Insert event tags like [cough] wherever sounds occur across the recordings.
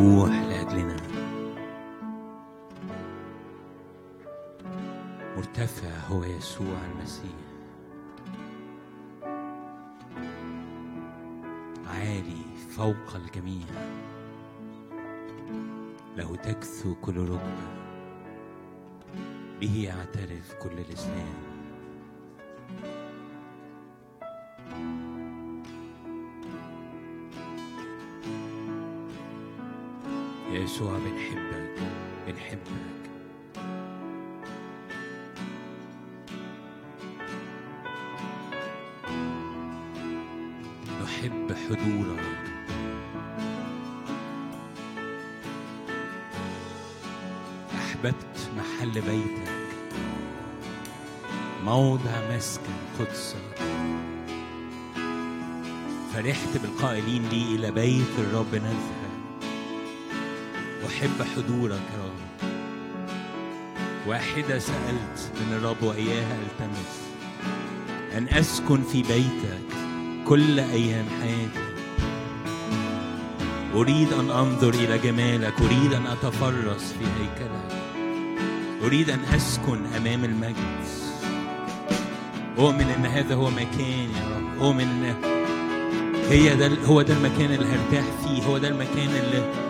مذبوح لأجلنا. مرتفع هو يسوع المسيح. عالي فوق الجميع. له تكثو كل ركبة. به يعترف كل لسان يسوع بنحبك بنحبك. نحب حضورك. أحببت محل بيتك. موضع مسكن قدسك. فرحت بالقائلين لي إلى بيت الرب نذهب أحب حضورك يا رب. واحدة سألت من الرب وإياها ألتمس أن أسكن في بيتك كل أيام حياتي. أريد أن أنظر إلى جمالك أريد أن أتفرس في هيكلك. أريد أن أسكن أمام المجد أؤمن أن هذا هو مكان يا رب. أؤمن أن هي ده هو ده المكان اللي هرتاح فيه هو ده المكان اللي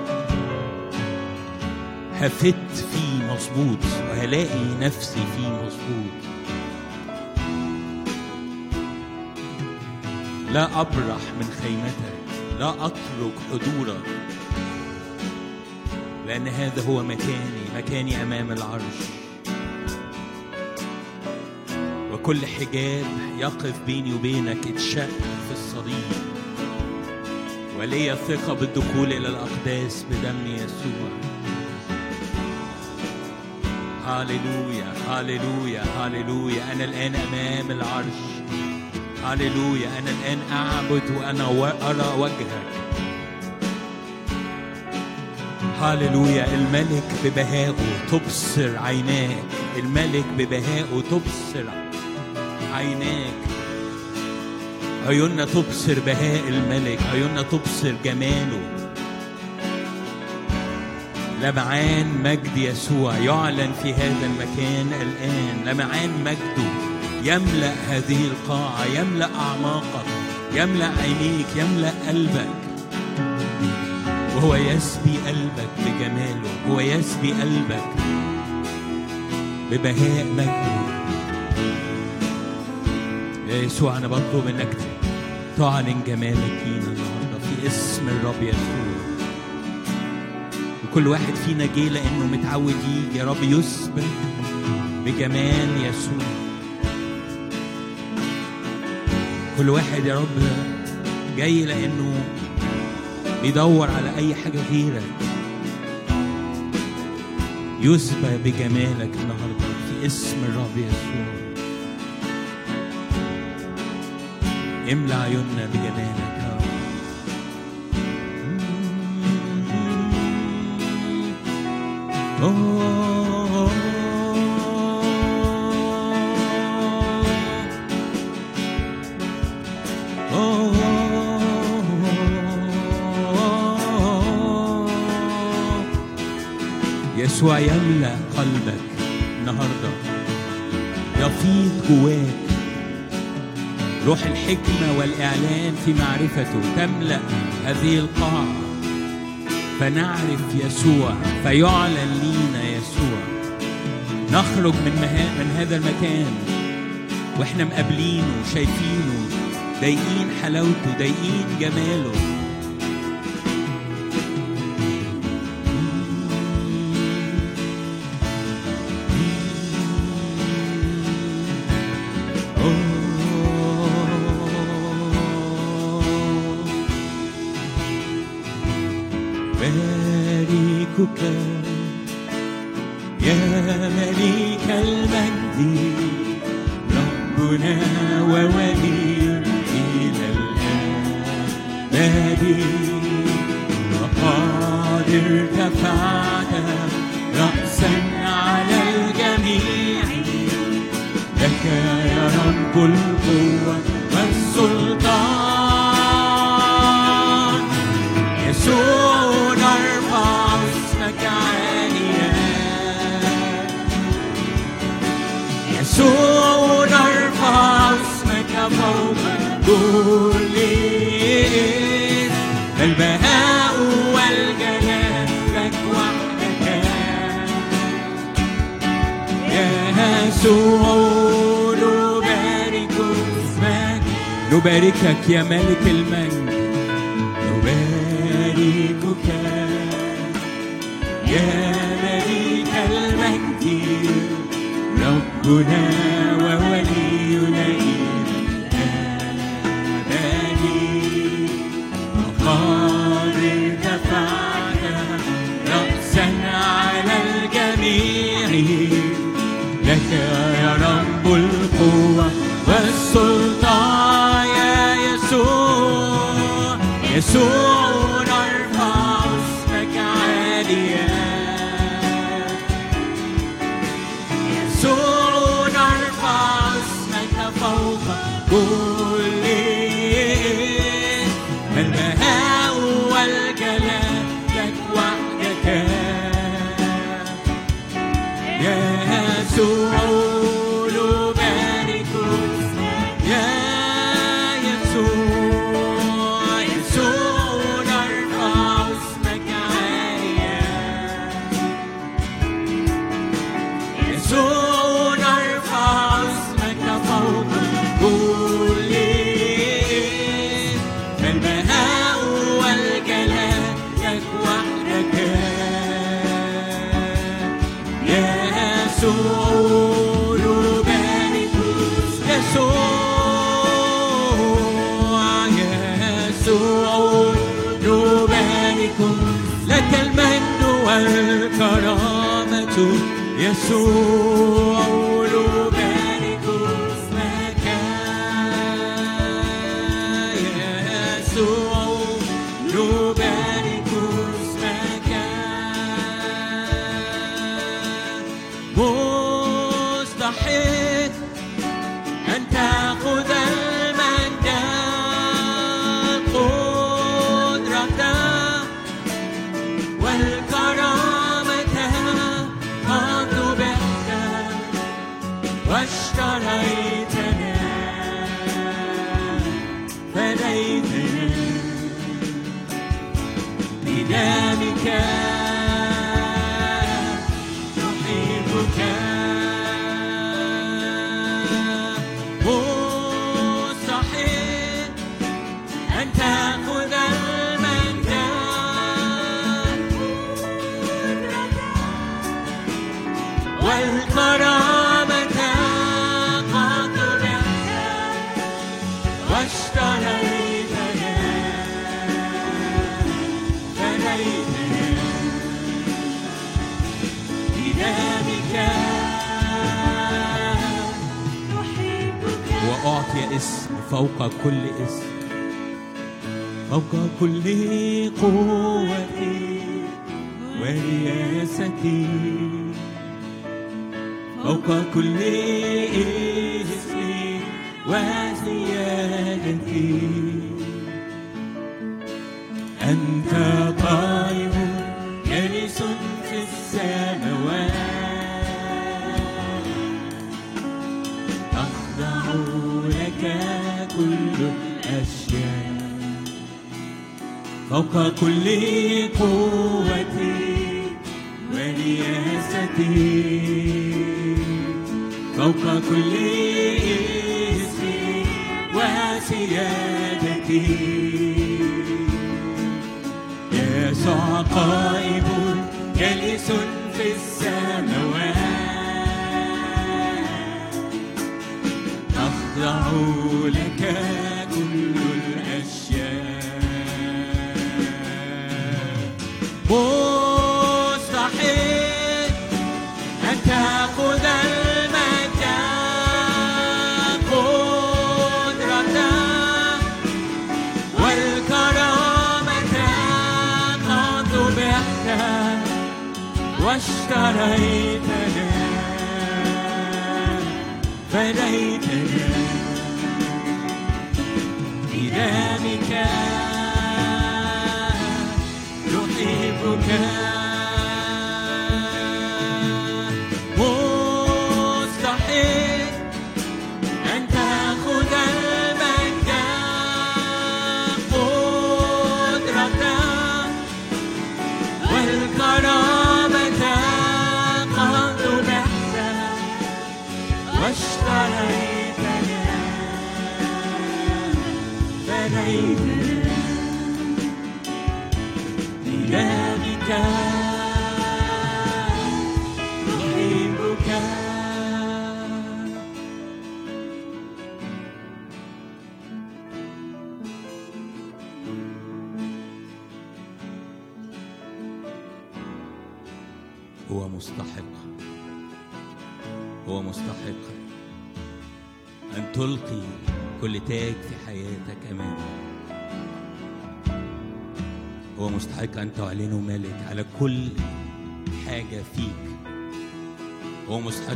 هفت فيه مظبوط وهلاقي نفسي فيه مظبوط. لا أبرح من خيمتك لا أترك حضورك. لأن هذا هو مكاني مكاني أمام العرش. وكل حجاب يقف بيني وبينك اتشق في الصليب. ولي ثقة بالدخول إلى الأقداس بدم يسوع. هاليلويا هاليلويا هاليلويا أنا الآن أمام العرش. هاليلويا أنا الآن أعبد وأنا أرى وجهك. هاليلويا الملك ببهائه تبصر عيناك. الملك ببهائه تبصر عيناك. عيوننا تبصر بهاء الملك عيوننا تبصر جماله. لمعان مجد يسوع يعلن في هذا المكان الآن. لمعان مجده يملأ هذه القاعة يملأ أعماقك يملأ عينيك يملأ قلبك. وهو يسبي قلبك بجماله هو يسبي قلبك ببهاء مجده. يا يسوع أنا بطلب إنك تعلن جمالك لينا النهارده في اسم الرب يسوع. وكل واحد فينا جه لأنه متعود يجي. يا رب يسبق بجمال يسوع. كل واحد يا رب جاي لأنه بيدور على أي حاجة غيرك. يسبى بجمالك النهارده في اسم الرب يسوع. املى عيوننا بجمالك. يسوع يملأ قلبك النهارده. يفيض جواك. روح الحكمة والإعلان في معرفته تملأ هذه القاعة. فنعرف يسوع فيعلن لينا يسوع. نخرج من, من هذا المكان وإحنا مقابلينه شايفينه ضايقين حلاوته ضايقين جماله. نباركك يا ملك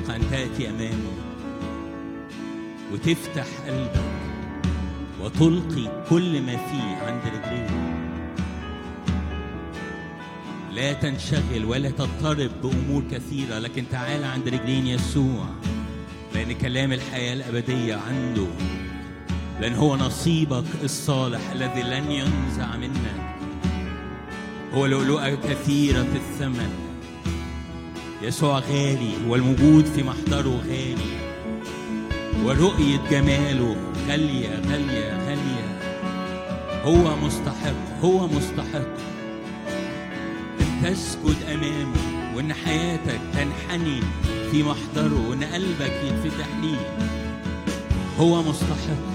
مستحق أن تأتي أمامه وتفتح قلبك وتلقي كل ما فيه عند رجليه لا تنشغل ولا تضطرب بأمور كثيرة لكن تعال عند رجلين يسوع لأن كلام الحياة الأبدية عنده لأن هو نصيبك الصالح الذي لن ينزع منك. هو لؤلؤة كثيرة الثمن. يسوع غالي والوجود في محضره غالي. ورؤية جماله غالية غالية غالية. هو مستحق هو مستحق. أن تسجد أمامه وأن حياتك تنحني في محضره وأن قلبك يتفتح ليه هو مستحق.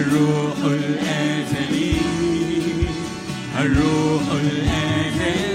الروح الأزلي الروح الأزلي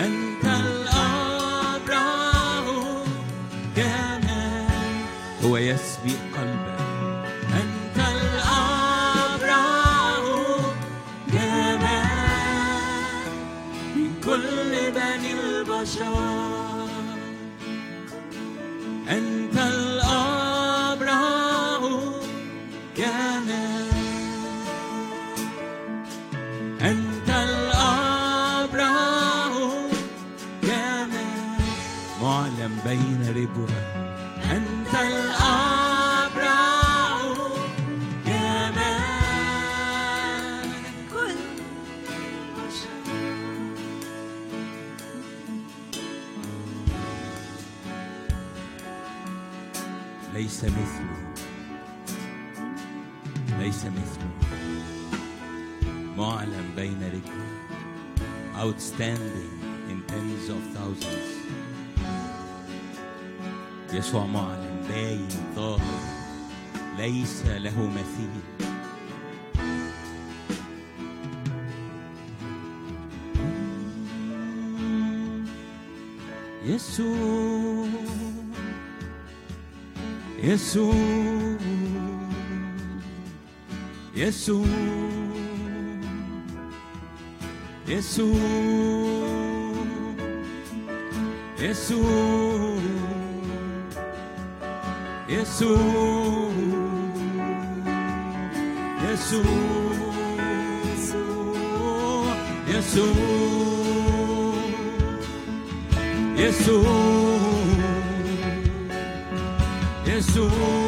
أنت الأبرع جمال هو يسبي قلبك أنت الأبرع جمال من كل بني البشر. ليس مثله ليس مثله معلم بين رجله outstanding in tens of thousands. يسوع معلم باين ظاهر ليس له مثيل. يسوع يسوع يسوع يسوع يسوع يسوع يسوع يسوع يسوع azul.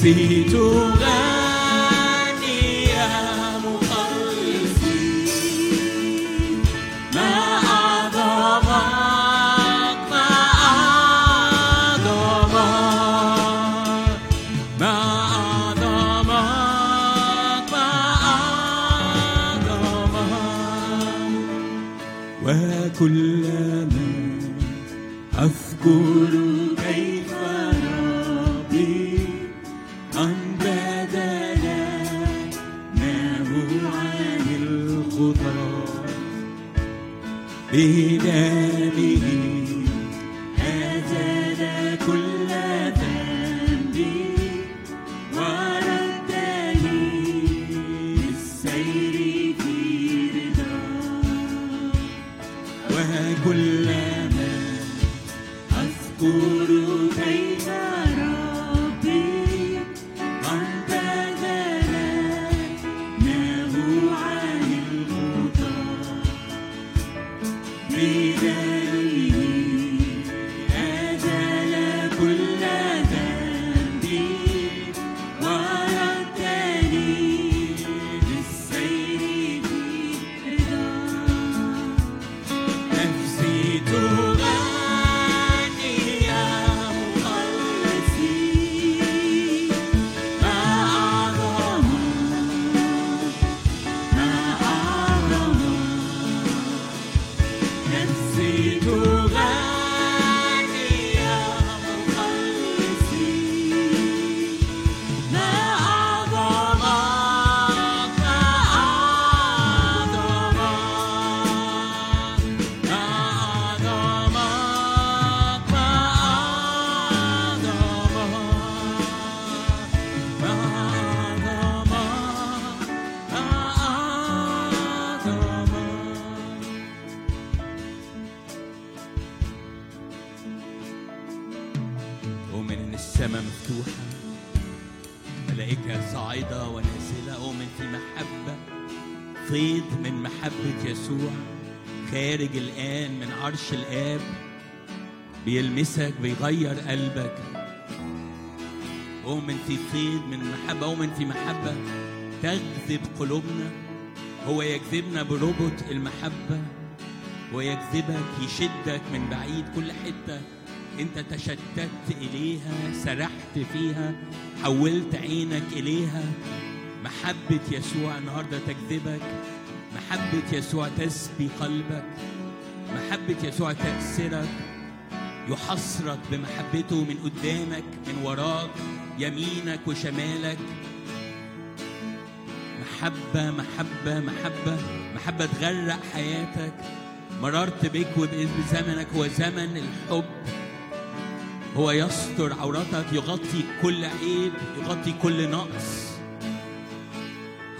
نفسي تغني يا مخلصي ما أعظمك ما أعظمك ما أعظمك ما أعظمك وكل بيلمسك بيغير قلبك. أؤمن في فيض من محبة أؤمن في محبة. تجذب قلوبنا. هو يجذبنا بربط المحبة. ويجذبك يشدك من بعيد كل حتة. انت تشتت إليها سرحت فيها حولت عينك إليها. محبة يسوع النهاردة تجذبك محبة يسوع تسبي قلبك. محبة يسوع تأثرك. يحصرك بمحبته من قدامك من وراك يمينك وشمالك. محبة محبة محبة محبة تغرق حياتك. مررت بك وبزمنك هو زمن الحب. هو يستر عورتك يغطي كل عيب يغطي كل نقص.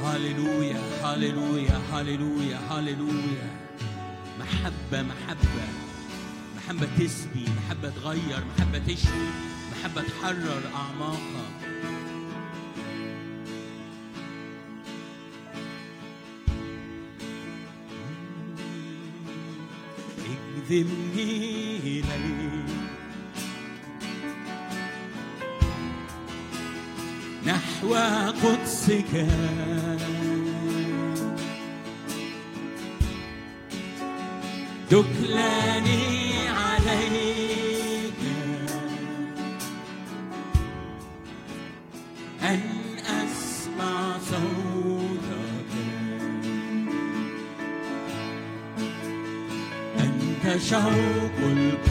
هاليلويا هاليلويا هاليلويا هاليلويا محبة محبة. محبة تسبي محبة تغير محبة تشفي محبة تحرر أعماقك اجذبني إليك. نحو قدسك. دكلاني أنت شوق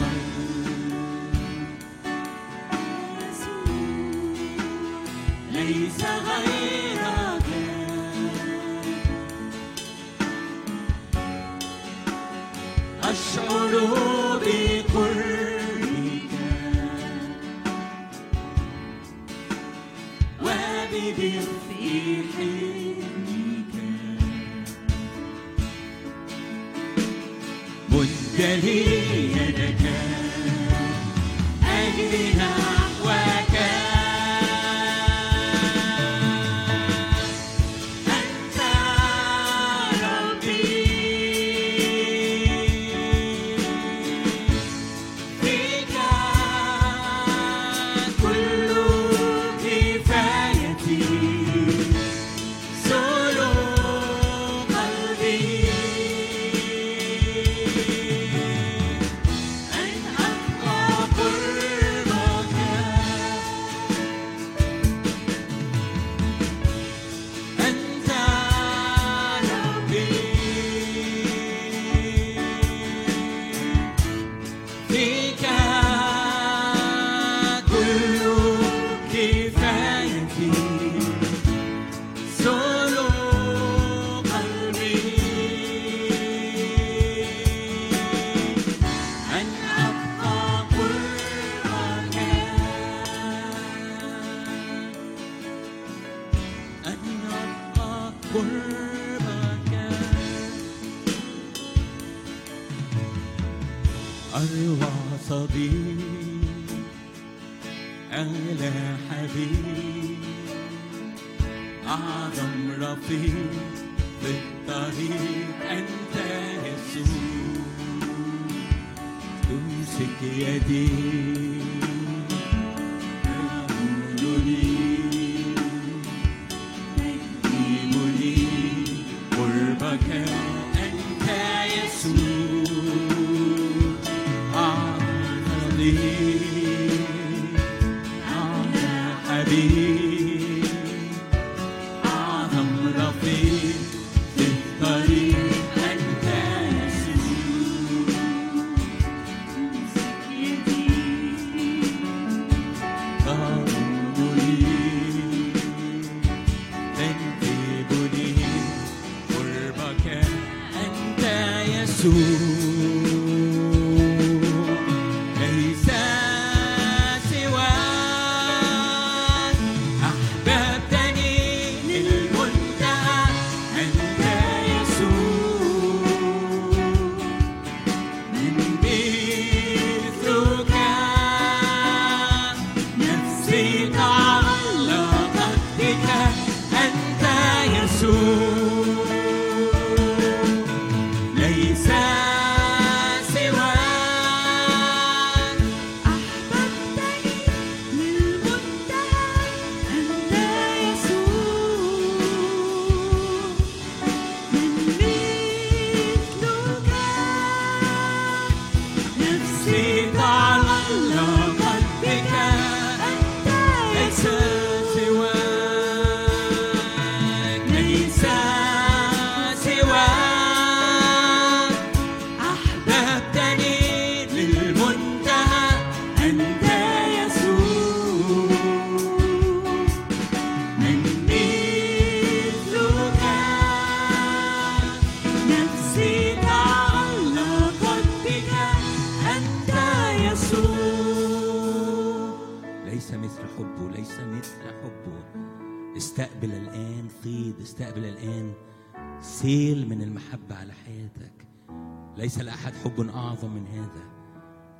ليس لأحد حب أعظم من هذا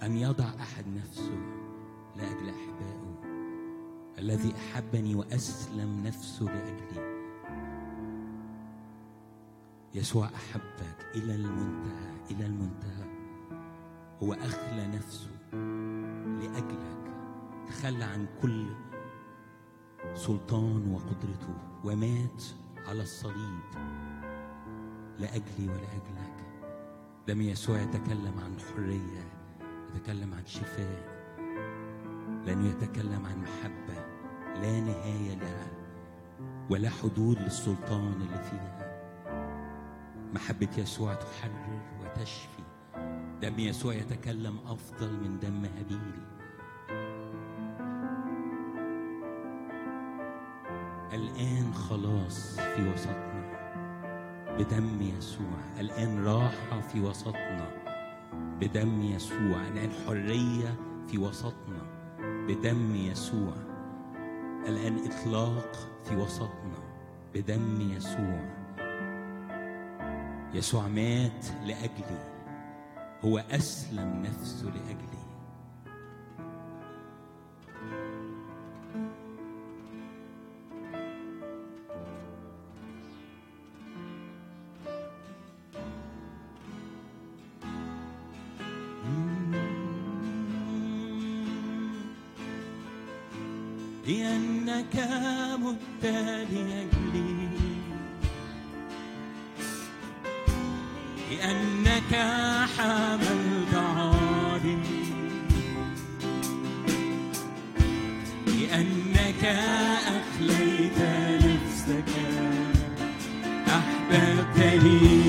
أن يضع أحد نفسه لأجل أحبائه. الذي أحبني وأسلم نفسه لأجلي. يسوع أحبك إلى المنتهى إلى المنتهى. هو أخلى نفسه لأجلك. تخلى عن كل سلطان وقدرته ومات على الصليب. لأجلي ولأجلك. دم يسوع يتكلم عن حرية يتكلم عن شفاء لأنه يتكلم عن محبة لا نهاية لها ولا حدود للسلطان اللي فيها. محبة يسوع تحرر وتشفي. دم يسوع يتكلم أفضل من دم هابيل. الآن خلاص في وسطنا بدم يسوع. الآن راحة في وسطنا. بدم يسوع. الآن حرية في وسطنا. بدم يسوع. الآن إطلاق في وسطنا. بدم يسوع. يسوع مات لأجلي. هو أسلم نفسه لأجلي. لأنك مت لأجلي لأنك حملت عاري لأنك أخليت نفسك أحببتني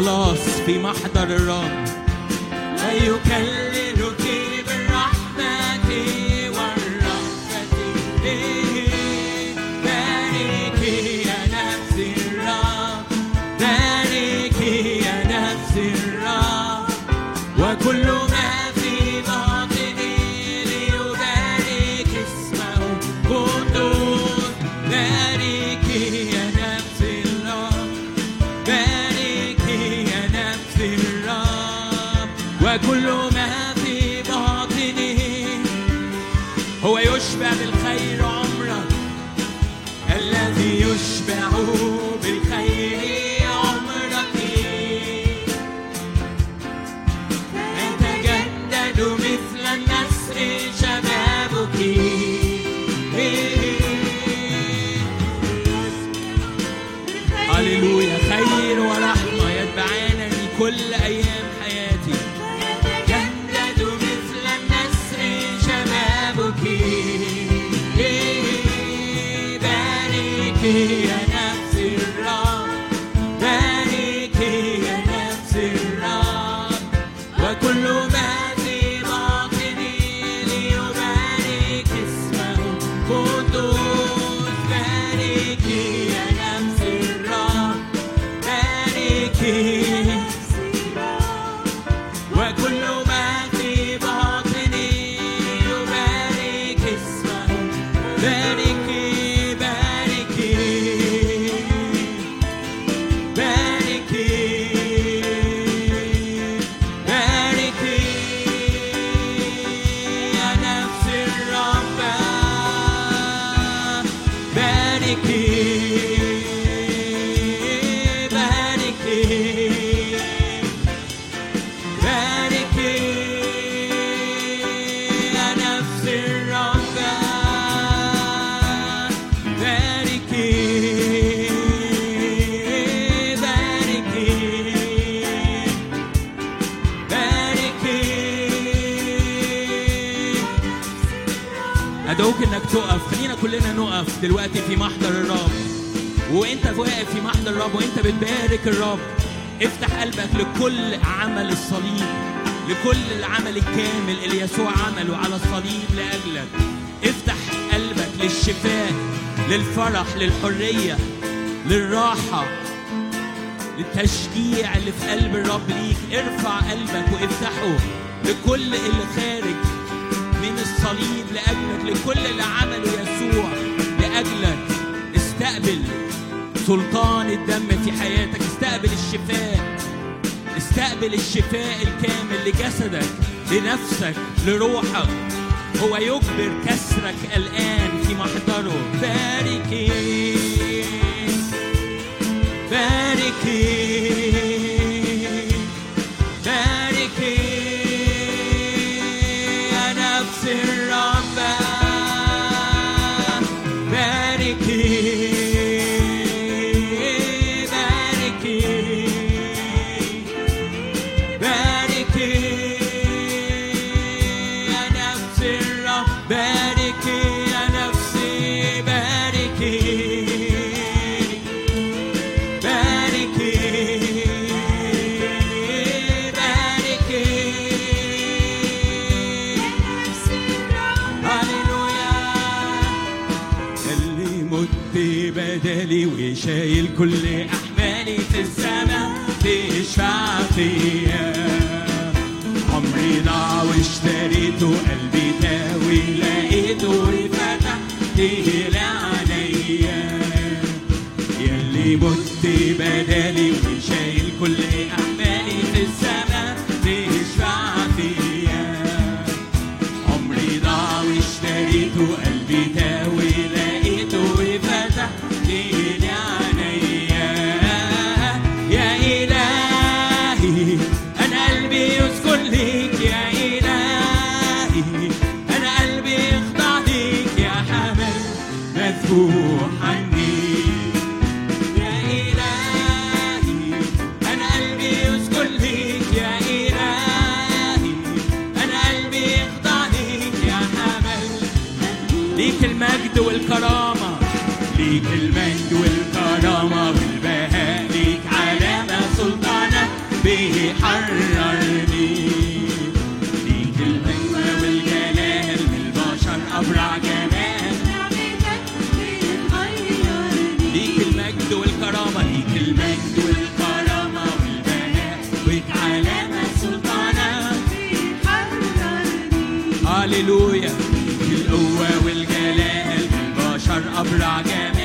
خلاص في محضر الرب ويكللك الفرح للحرية للراحة للتشجيع اللي في قلب الرب ليك. ارفع قلبك وافتحه لكل اللي خارج من الصليب لأجلك لكل اللي عمله يسوع لأجلك. استقبل سلطان الدم في حياتك استقبل الشفاء استقبل الشفاء الكامل لجسدك لنفسك لروحك. هو يجبر كسرك الآن في محيطك شايل كل أحمالي في السماء تشفع فيا عمري ضاع واشتريته قلبي تاوي لقيته وفتحته لعينيا يلي مت بدالي هللويا القوة والجلال بشر أبرع جمال.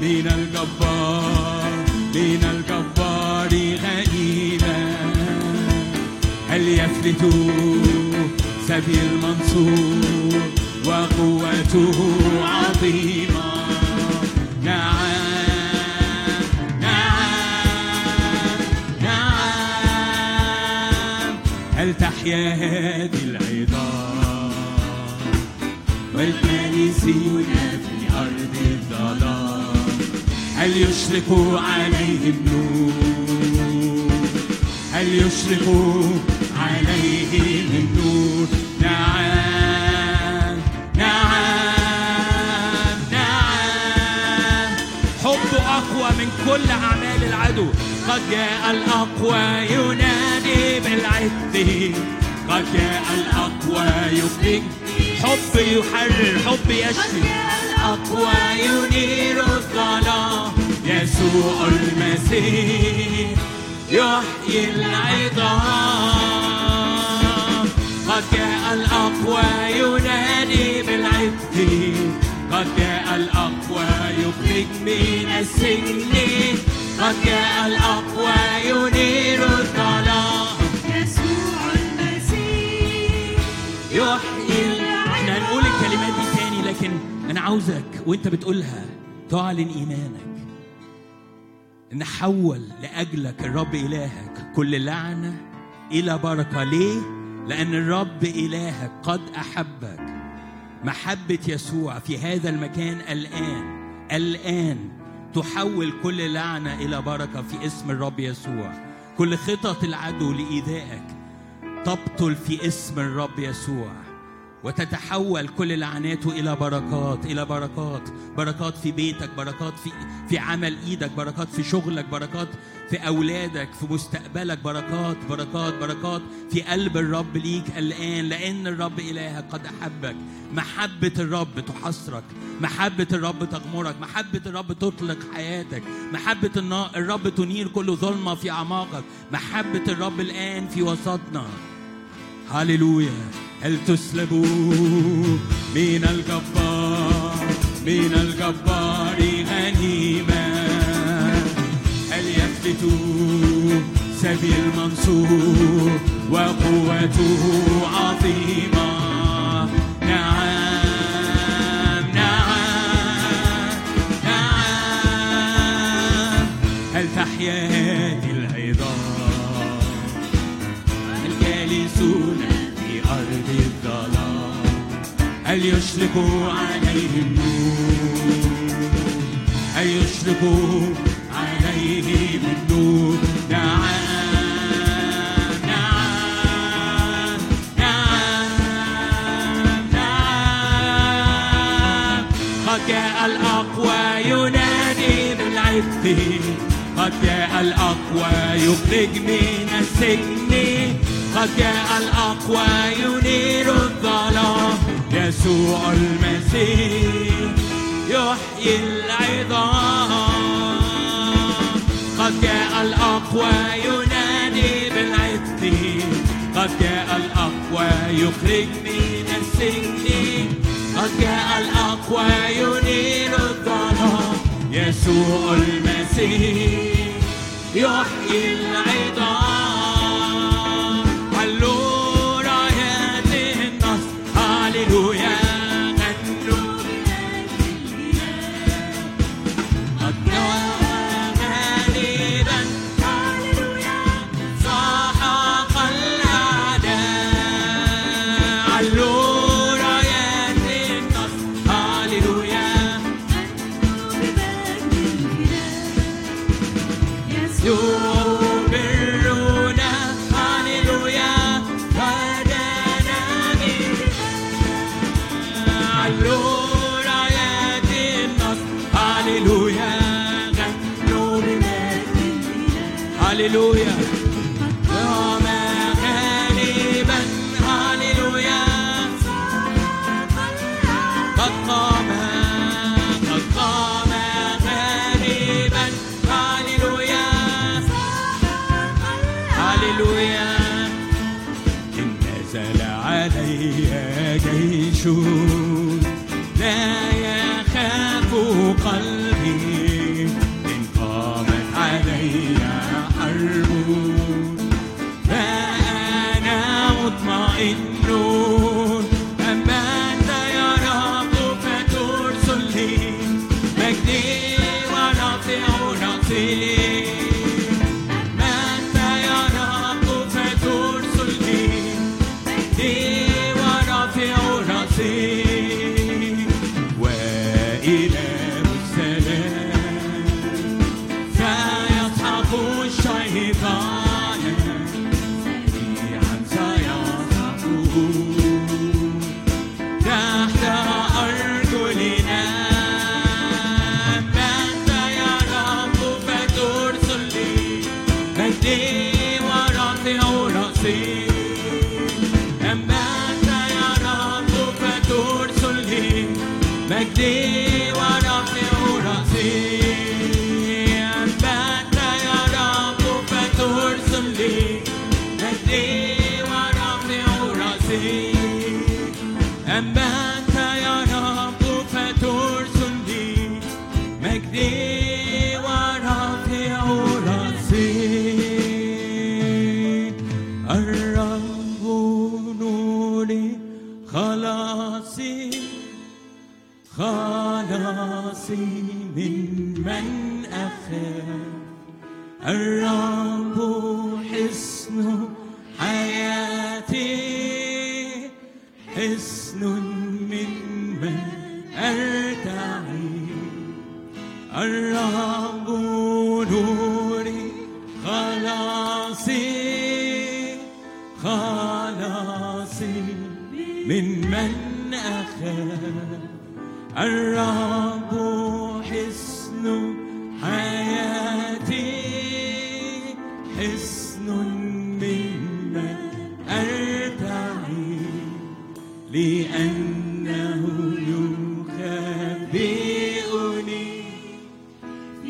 من الجبار من الجبار غنيمة هل يفلت سبي المنصور وقوته عظيمة نعم نعم نعم. هل تحيا هذه العظام؟ أرض الظلام هل يشرق عليهم نور؟ هل يشرق عليهم النور؟ نعم نعم نعم. حب أقوى من كل أعمال العدو. قد جاء الأقوى ينادي بالعد قد جاء الأقوى يخرج حب يحرر حب يشفي. الأقوى ينير الظلام يسوع المسيح يحيي العظام. قد جاء الأقوى ينادي بالعد قد جاء الأقوى يخرج من السجن. قد جاء الأقوى ينير الظلام يسوع المسيح يحيي إحنا هنقول الكلمات دي تاني لكن أنا عاوزك وأنت بتقولها تعلن إيمانك. ان حول لأجلك الرب إلهك كل لعنة إلى بركة. ليه؟ لأن الرب إلهك قد أحبك. محبة يسوع في هذا المكان الآن الآن تحول كل لعنة إلى بركة في اسم الرب يسوع. كل خطط العدو لإيذائك تبطل في اسم الرب يسوع. وتتحول كل لعناته إلى بركات إلى بركات. بركات في بيتك بركات في في عمل إيدك بركات في شغلك بركات في أولادك في مستقبلك. بركات بركات بركات في قلب الرب ليك الآن. لأن الرب إلهك قد أحبك. محبة الرب تحصرك. محبة الرب تغمرك. محبة الرب تطلق حياتك. النا- الرب تنير كل ظلمة في أعماقك. محبة الرب الآن في وسطنا. هللويا. هل تسلبوا من الجبار من الجبار غنيمة هل يفلتوا سبي المنصور وقوته عظيمة نعم نعم نعم. هل تحيا هل يشرق عليهم نور؟ هل يشرق عليهم النور؟ نعم جاء الأقوى ينادي بالعفة قد جاء الأقوى يخرج من السجن. قد جاء الأقوى ينير الظلام. يسوع المسيح يحيي العظام. قد جاء الأقوى ينادي بالعد قد جاء الأقوى يخرج من السجن. قد جاء الأقوى ينير الظلام. يسوع المسيح يحيي العظام.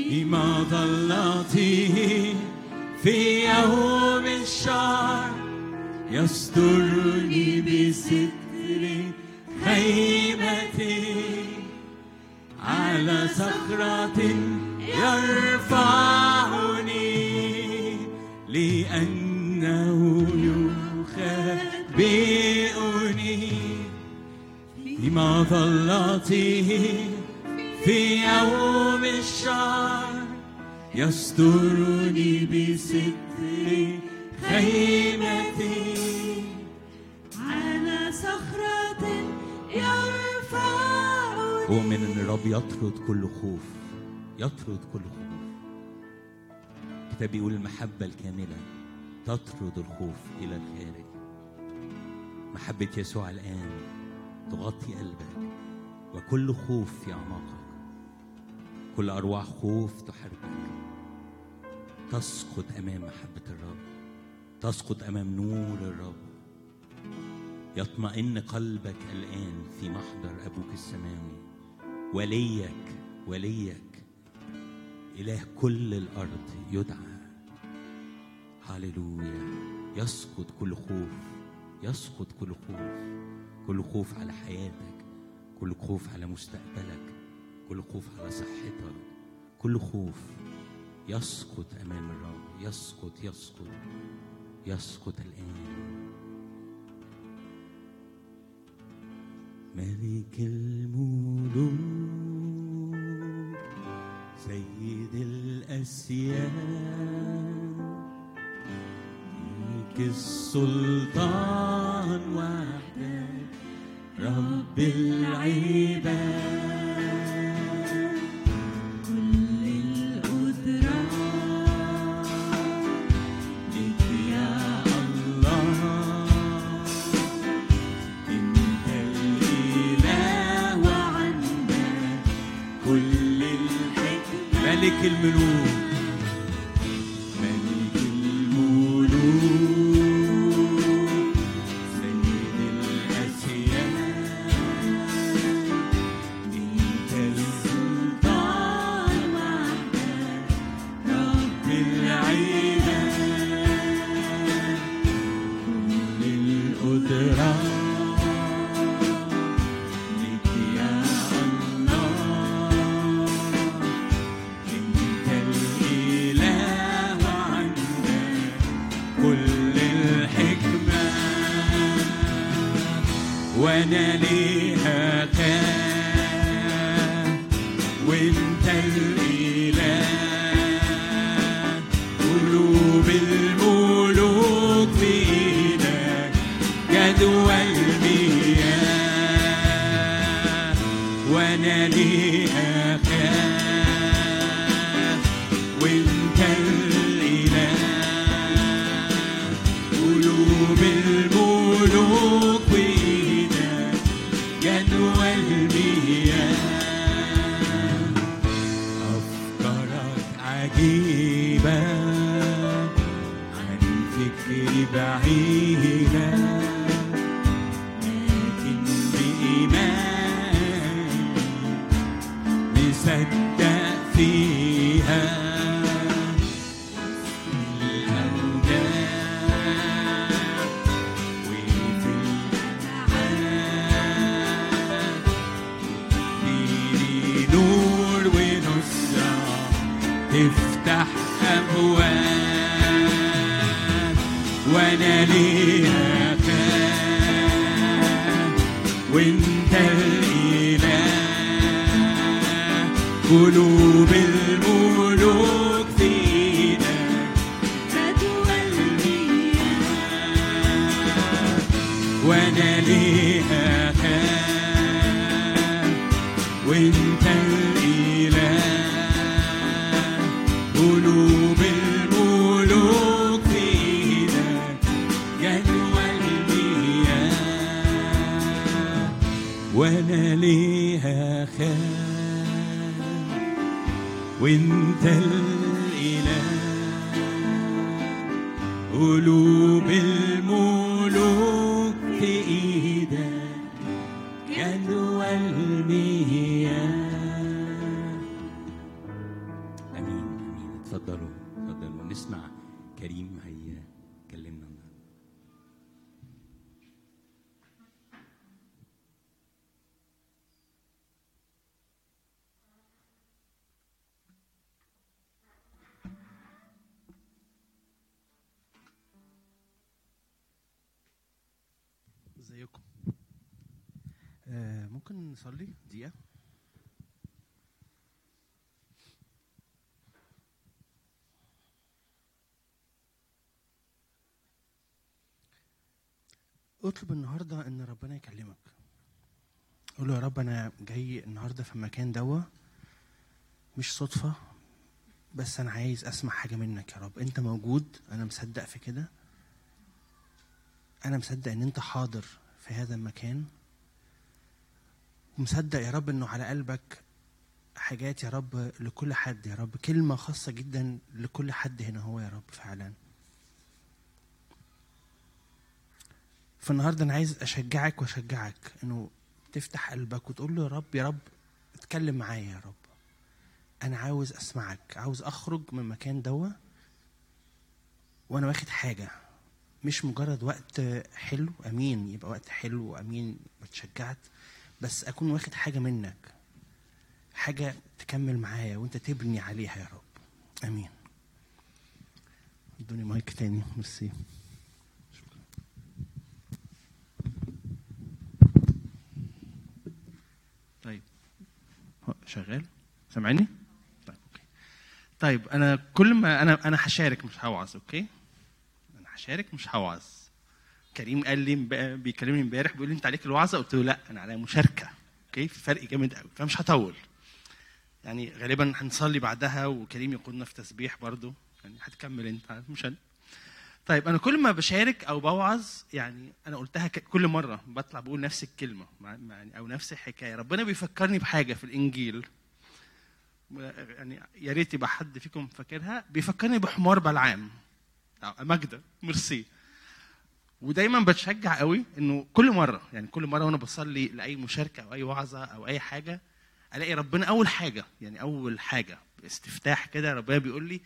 في مظلته في يوم الشر يسترني بستر خيمتي على صخرة يرفعني لأنه يخبئني في مظلته في يوم الشر يسترني بستر خيمتي. على صخرة يرفعني. أؤمن إن الرب يطرد كل خوف يطرد كل خوف. الكتاب بيقول المحبة الكاملة تطرد الخوف إلى الخارج. محبة يسوع الآن تغطي قلبك وكل خوف في أعماقك كل أرواح خوف تحركك تسقط أمام محبة الرب. تسقط أمام نور الرب. يطمئن قلبك الآن في محضر أبوك السماوي. وليك وليك. إله كل الأرض يدعى. هللويا. يسقط كل خوف. يسقط كل خوف. كل خوف على حياتك. كل خوف على مستقبلك. كل خوف على صحتك كل خوف يسقط أمام الرب. يسقط يسقط يسقط الآن ملك الملوك سيد الأسياد ليك السلطان وحدك رب العباد. ملك الملوك. وأنا مصدق فيها. نصلي؟ دقيقة. اطلب النهاردة إن ربنا يكلمك. قول يا رب أنا جاي النهاردة في المكان دوا مش صدفة بس أنا عايز أسمع حاجة منك يا رب. أنت موجود أنا مصدق في كده. أنا مصدق إن أنت حاضر في هذا المكان. ومصدق يا رب إنه على قلبك حاجات يا رب لكل حد يا رب. كلمة خاصة جدا لكل حد هنا هو يا رب فعلا. فالنهاردة أنا عايز أشجعك وأشجعك إنه تفتح قلبك وتقول له يا رب يا رب اتكلم معايا يا رب. أنا عاوز أسمعك عاوز أخرج من المكان دوا وأنا واخد حاجة. مش مجرد وقت حلو أمين يبقى وقت حلو امين اتشجعت بس أكون واخد حاجة منك حاجة تكمل معايا وأنت تبني عليها يا رب. آمين. ادوني مايك تاني ميرسي. طيب. شغال؟ سامعني؟ طيب okay. طيب أنا كل ما أنا أنا هشارك مش هوعظ okay؟ أنا هشارك مش هوعظ. كريم قال لي بيكلمني امبارح بيقول لي انت عليك الوعظة؟ قلت له لا أنا عليا مشاركة. okay؟ في فرق جامد قوي. فمش هطول. يعني غالبا هنصلي بعدها وكريم يقودنا في تسبيح برضو يعني هتكمل انت مش أنا طيب أنا كل ما بشارك أو بوعظ يعني أنا قلتها كل مرة بطلع بقول نفس الكلمة. مع- أو نفس الحكاية. ربنا بيفكرني بحاجة في الإنجيل. يعني يا ريت يبقى حد فيكم فاكرها. بيفكرني بحمار بلعام. أو ماجدة. ميرسي. ودايما بتشجع قوي إنه كل مرة يعني كل مرة وأنا بصلي لأي مشاركة أو أي وعظة أو أي حاجة ألاقي ربنا أول حاجة يعني أول حاجة استفتاح كده ربنا بيقول لي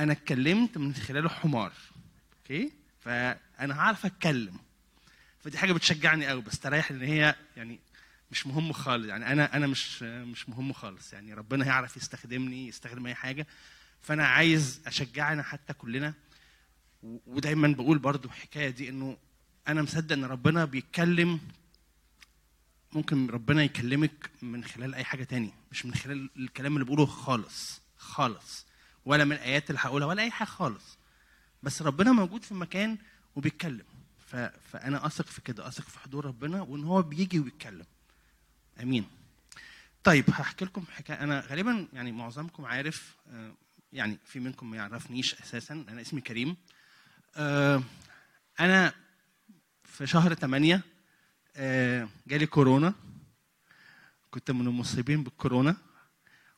أنا اتكلمت من خلاله حمار. okay؟ فأنا هعرف أتكلم. فدي حاجة بتشجعني قوي بستريح ان هي يعني مش مهم خالص يعني أنا أنا مش مش مهم خالص يعني ربنا هيعرف يستخدمني يستخدم أي حاجة. فأنا عايز أشجعنا حتى كلنا ودايما بقول برضو الحكاية دي إنه أنا مصدق إن ربنا بيتكلم ممكن ربنا يكلمك من خلال أي حاجة تانية مش من خلال الكلام اللي بقوله خالص خالص ولا من الآيات اللي هقولها ولا أي حاجة خالص. بس ربنا موجود في المكان وبيتكلم. فأنا أثق في كده أثق في حضور ربنا وإن هو بيجي ويتكلم آمين. طيب هحكي لكم حكاية. أنا غالبا يعني معظمكم عارف آه، يعني في منكم ما يعرفنيش أساسا أنا اسمي كريم. أنا في شهر 8 آه، جالي كورونا. كنت من المصيبين بالكورونا.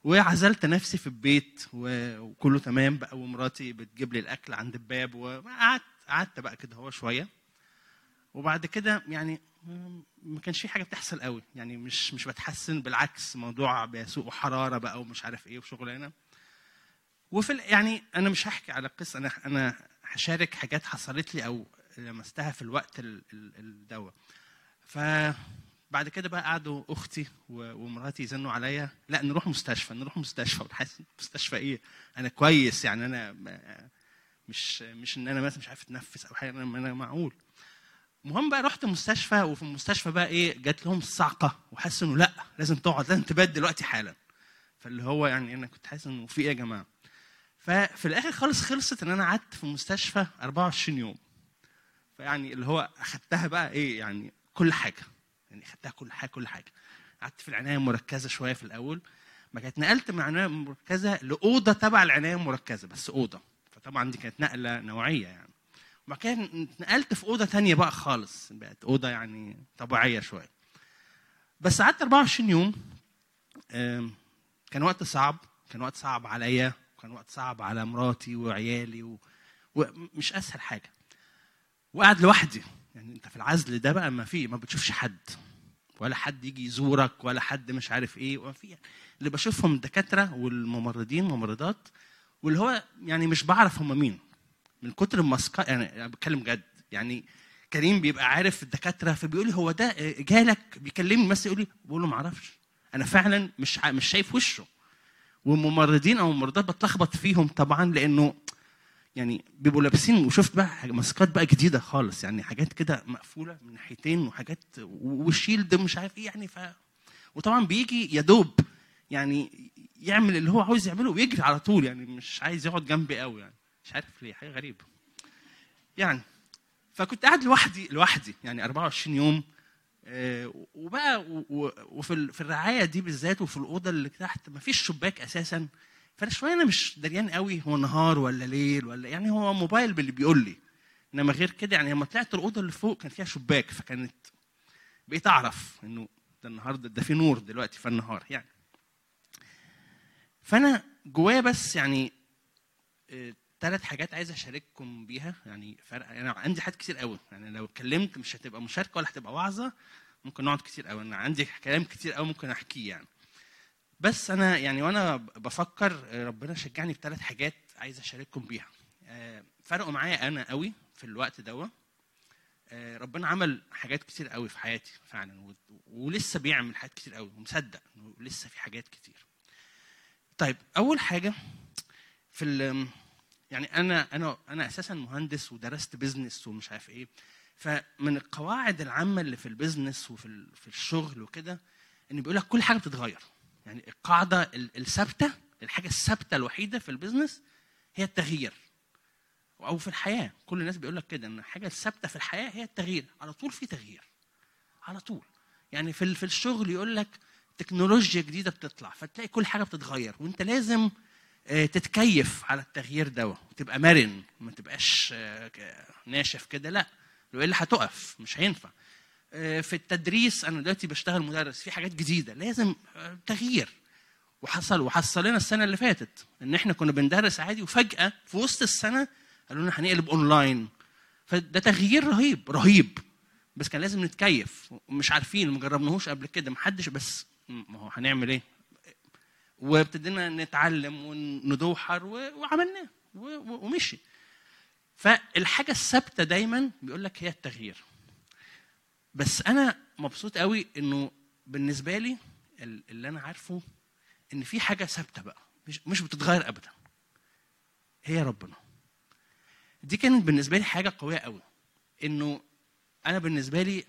وعزلت نفسي في البيت وكله تمام بقى ومراتي بتجيب لي الأكل عند الباب وقعدت قعدت بقى كده هو شوية. وبعد كده يعني ما كانش في حاجة بتحصل قوي. يعني مش مش بتحسن بالعكس موضوع بيسوق حراره بقى ومش عارف إيه وشغلانة. وفي يعني أنا مش هحكي على قصة أنا أنا هشارك حاجات حصلت لي أو لمستها في الوقت ال- ال- الدوا. فبعد كده بقى قعدوا أختي ومراتي يزنوا عليا. لا نروح مستشفى نروح مستشفى. وحاسس مستشفى إيه؟ أنا كويس يعني أنا مش مش إن أنا مثلا مش عارف أتنفس أو حاجة أنا معقول. المهم بقى رحت مستشفى وفي المستشفى بقى إيه؟ جات لهم الصعقه وحسوا إنه لا لازم تقعد لازم تبات دلوقتي حالا. فاللي هو يعني أنا كنت حاسس إنه في إيه يا جماعة؟ ففي الآخر خالص خلصت إن أنا قعدت في المستشفى 24 يوم. فيعني اللي هو أخدتها بقى إيه يعني كل حاجة. يعني أخدتها كل حاجة كل حاجة. قعدت في العناية المركزة شوية في الأول. ما كانت نقلت من العنايه المركزه لأوضة تبع العناية المركزة بس أوضة. فطبعا دي كانت نقلة نوعية يعني. وبعد كده اتنقلت في أوضة تانية بقى خالص. بقت أوضة يعني طبيعية شوية. بس قعدت 24 يوم. كان وقت صعب. كان وقت صعب عليا. وكان وقت صعب على مراتي وعيالي و... ومش أسهل حاجة. وقاعد لوحدي. يعني أنت في العزل ده بقى ما في ما بتشوفش حد. ولا حد يجي يزورك ولا حد مش عارف إيه. وما في. اللي بشوفهم الدكاترة والممرضين ممرضات واللي هو يعني مش بعرف هم مين. من كتر الماسكات يعني أنا بتكلم جد. يعني كريم بيبقى عارف الدكاترة فبيقول لي هو ده جالك؟ بيكلمني بس يقول لي بقول له ما أعرفش. أنا فعلا مش مش شايف وشه. والممرضين أو الممرضات بتلخبط فيهم طبعا لأنه يعني بيبقوا لابسين وشفت بقى ماسكات بقى جديدة خالص يعني حاجات كده مقفولة من ناحيتين وحاجات والشيلد مش عارف إيه يعني ف وطبعا بيجي يا دوب يعني يعمل اللي هو عاوز يعمله ويجري على طول يعني مش عايز يقعد جنبي قوي يعني. مش عارف ليه حاجة غريبة. يعني فكنت قاعد لوحدي لوحدي يعني 24 يوم وبقى و- و- وفي في الرعاية دي بالذات وفي الأوضة اللي تحت ما فيش شباك أساسا. فأنا شوية أنا مش دريان قوي هو نهار ولا ليل ولا يعني هو موبايل باللي بيقول لي. إنما غير كده يعني لما طلعت الأوضة اللي فوق كان فيها شباك فكانت بقيت أعرف إنه ده النهارده ده في نور دلوقتي في النهار يعني. فأنا جوايا بس يعني ثلاث حاجات عايز أشارككم بيها. يعني فرق أنا عندي حاجات كتير قوي. يعني لو اتكلمت مش هتبقى مشاركة ولا هتبقى وعظه ممكن نقعد كتير قوي. أنا عندي كلام كتير قوي ممكن أحكيه يعني. بس أنا يعني وأنا بفكر ربنا شجعني بثلاث حاجات عايز أشارككم بيها. آه، فرقوا معايا أنا قوي في الوقت دوت آه، ربنا عمل حاجات كتير قوي في حياتي فعلا ولسه بيعمل حاجات كتير قوي ومصدق إنه لسه في حاجات كتير. طيب أول حاجة في يعني أنا أنا أنا أساسا مهندس ودرست business ومش عارف إيه. فمن القواعد العامة اللي في ال business وفي في الشغل وكده إن بيقول لك كل حاجة بتتغير. يعني القاعدة ال- الثابتة الحاجة الثابتة الوحيدة في البيزنس هي التغيير. أو في الحياة. كل الناس بيقول لك كده إن الحاجة الثابتة في الحياة هي التغيير. على طول في تغيير. على طول. يعني في في الشغل يقول لك تكنولوجيا جديدة بتطلع فتلاقي كل حاجة بتتغير. وأنت لازم تتكيف على التغيير ده وتبقى مرن ما تبقاش آه، ناشف كده. لا والا هتقف مش هينفع. آه، في التدريس أنا دلوقتي بشتغل مدرس في حاجات جديدة لازم آه، تغيير. وحصل وحصل لنا السنة اللي فاتت إن إحنا كنا بندرس عادي وفجأة في وسط السنة قالوا لنا هنقلب اونلاين فده تغيير رهيب رهيب. بس كان لازم نتكيف. مش عارفين ما جربناهوش قبل كده محدش بس ما هو هنعمل إيه؟ وابتدينا نتعلم وندوحر وعملناه ومشي. فالحاجة الثابتة دايما بيقول لك هي التغيير. بس أنا مبسوط قوي إنه بالنسبة لي ال- اللي أنا عارفه إن في حاجة ثابتة بقى. مش مش بتتغير ابدا. هي ربنا. دي كانت بالنسبة لي حاجة قوية قوي. إنه أنا بالنسبة لي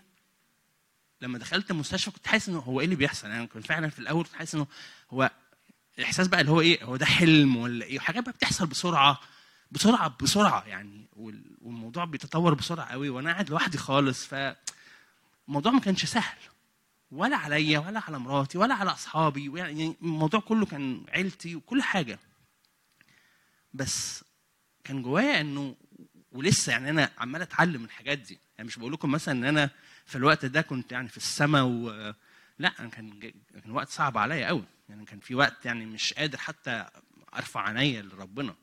لما دخلت المستشفى كنت حاسس إنه هو إيه اللي بيحصل؟ أنا كنت فعلا في الأول كنت حاسس إنه هو الإحساس بقى اللي هو إيه هو ده حلم ولا إيه؟ حاجات بقى بتحصل بسرعة بسرعة بسرعة يعني وال- والموضوع بيتطور بسرعة قوي وأنا قاعد لوحدي خالص فالموضوع ما كانش سهل. ولا عليا ولا على مراتي ولا على أصحابي يعني الموضوع كله كان عيلتي وكل حاجة. بس كان جوايا إنه ولسه يعني أنا عمال أتعلم الحاجات دي. يعني مش بقول لكم مثلا إن أنا في الوقت ده كنت يعني في السماء و لا أنا كان كان وقت صعب عليا قوي يعني كان في وقت يعني مش قادر حتى أرفع عينيا لربنا.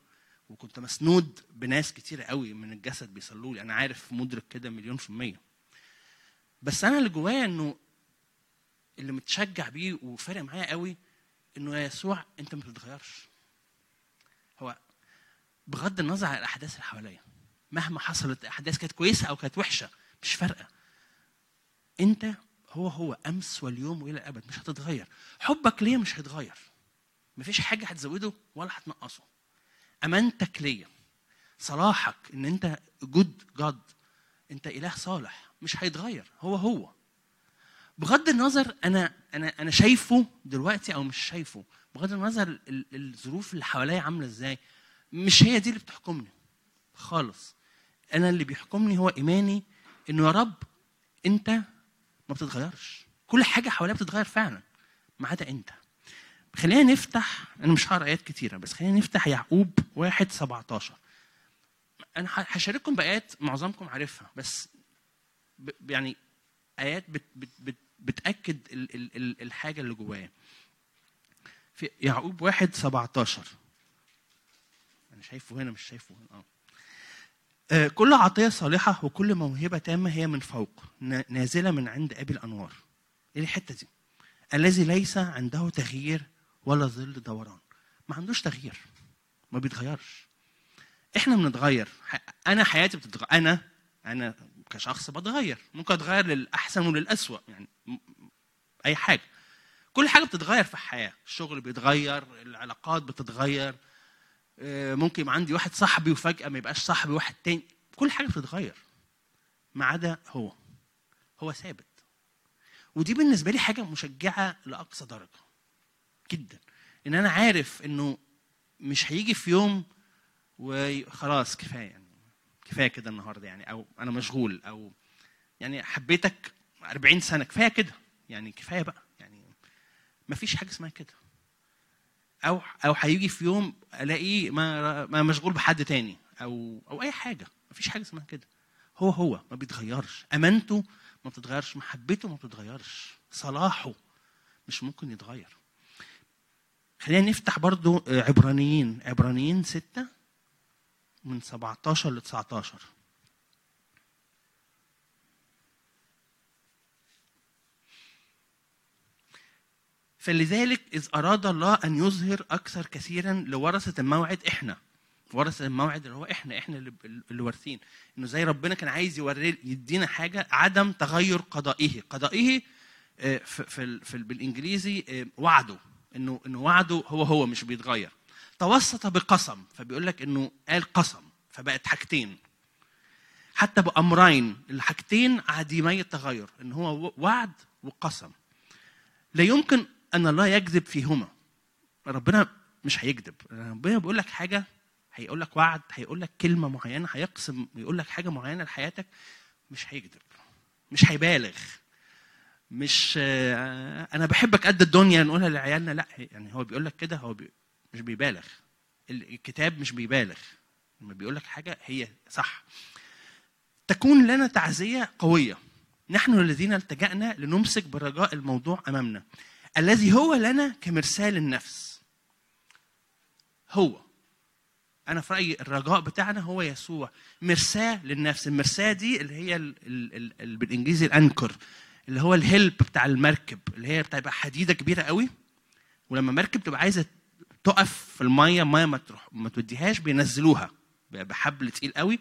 وكنت مسنود بناس كتير قوي من الجسد بيصلوا لي. أنا عارف مدرك كده مليون في المية. بس أنا اللي جوايا إنه اللي متشجع بيه وفارق معايا قوي إنه يا يسوع أنت ما بتتغيرش. هو بغض النظر عن الأحداث اللي حواليا مهما حصلت أحداث كانت كويسة أو كانت وحشة مش فارقة. أنت هو هو أمس واليوم وإلى الأبد مش هتتغير. حبك ليا مش هيتغير. مفيش حاجة هتزوده ولا هتنقصه. أمانتك ليا صلاحك إن أنت جود جاد أنت إله صالح مش هيتغير. هو هو. بغض النظر أنا أنا أنا شايفه دلوقتي أو مش شايفه. بغض النظر ال- ال- الظروف اللي حواليا عاملة إزاي. مش هي دي اللي بتحكمني. خالص. أنا اللي بيحكمني هو إيماني إنه يا رب أنت ما بتتغيرش. كل حاجة حواليا بتتغير فعلا ما عدا أنت. خلينا نفتح أنا مش هقرأ آيات كتيرة بس خلينا نفتح يعقوب واحد 17 أنا هشارككم بآيات معظمكم عارفها بس يعني آيات بت بت بت بتأكد ال ال ال الحاجة اللي جوايا. في يعقوب واحد 17 أنا شايفه هنا مش شايفه هنا. آه. كل عطية صالحة وكل موهبة تامة هي من فوق نا- نازلة من عند أبي الأنوار. إيه الحتة دي؟ الذي ليس عنده تغيير ولا ظل دوران. ما عندوش تغيير. ما بيتغيرش. إحنا بنتغير. أنا حياتي بتتغير أنا أنا كشخص بتغير. ممكن أتغير للأحسن وللاسوء يعني أي حاجة. كل حاجة بتتغير في الحياة. الشغل بيتغير العلاقات بتتغير. آه، ممكن يبقى عندي واحد صاحبي وفجأة ما يبقاش صاحبي واحد تاني. كل حاجة بتتغير ما عدا هو. هو ثابت. ودي بالنسبة لي حاجة مشجعة لأقصى درجة جدا. إن أنا عارف إنه مش هيجي في يوم وخلاص كفاية يعني. كفاية كده النهارده يعني. أو أنا مشغول أو يعني حبيتك 40 سنة كفاية كده. يعني كفاية بقى. يعني ما فيش حاجة اسمها كده. أو أو هيجي في يوم ألاقيه ما مشغول بحد تاني أو أو أي حاجة. ما فيش حاجة اسمها كده. هو هو ما بيتغيرش. أمانته ما بتتغيرش. محبته ما بتتغيرش. صلاحه مش ممكن يتغير. خلينا نفتح برضو عبرانيين. عبرانيين ستة من 17 ل 19 فلذلك إذ أراد الله أن يظهر أكثر كثيرا لورثة الموعد إحنا. ورثة الموعد اللي هو إحنا إحنا اللي, وارثين. إنه زي ربنا كان عايز يوري يدينا حاجة عدم تغير قضائه. قضائه آه، في, في, ال- في ال- بالإنجليزي آه، وعده. إنه إنه وعده هو هو مش بيتغير. توسط بقسم. فبيقول لك إنه قال قسم. فبقت حاجتين. حتى بأمرين. الحاجتين عديمي التغير. إن هو وعد وقسم. لا يمكن أن الله يكذب فيهما. ربنا مش هيكذب. ربنا بيقول لك حاجة هيقول لك وعد هيقول لك كلمة معينة هيقسم ويقول لك حاجة معينة لحياتك مش هيكذب. مش هيبالغ. مش آه، أنا بحبك قد الدنيا نقولها لعيالنا لأ يعني هو بيقول لك كده هو بي مش بيبالغ. الكتاب مش بيبالغ. لما بيقول لك حاجة هي صح. تكون لنا تعزية قوية. نحن الذين التجأنا لنمسك برجاء الموضوع أمامنا. الذي هو لنا كمرسال النفس. هو. أنا في رأيي الرجاء بتاعنا هو يسوع. مرساه للنفس. المرساه دي اللي هي ال ال ال ال بالإنجليزي الأنكر اللي هو الهلب بتاع المركب اللي هي بتبقى حديدة كبيرة قوي. ولما مركب تبقى عايزة تقف في المية المية ما تروح ما توديهاش بينزلوها. بحبل تقيل قوي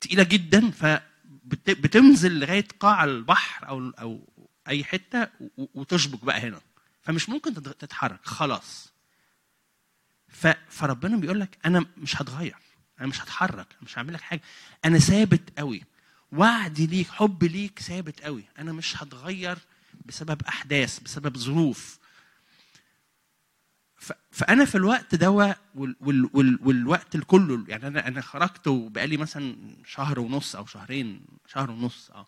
تقيلة جدا. فبتنزل لغاية قاع البحر أو أو أي حتة وتشبك بقى هنا. فمش ممكن تتحرك خلاص. فربنا بيقول لك أنا مش هتغير أنا مش هتحرك مش هعمل لك حاجة. أنا ثابت قوي. وعدي ليك حبي ليك ثابت قوي. أنا مش هتغير بسبب أحداث بسبب ظروف. فأنا في الوقت ده وال وال وال والوقت الكله يعني أنا أنا خرجت وبقالي مثلا شهر ونص أو شهرين شهر ونص آه.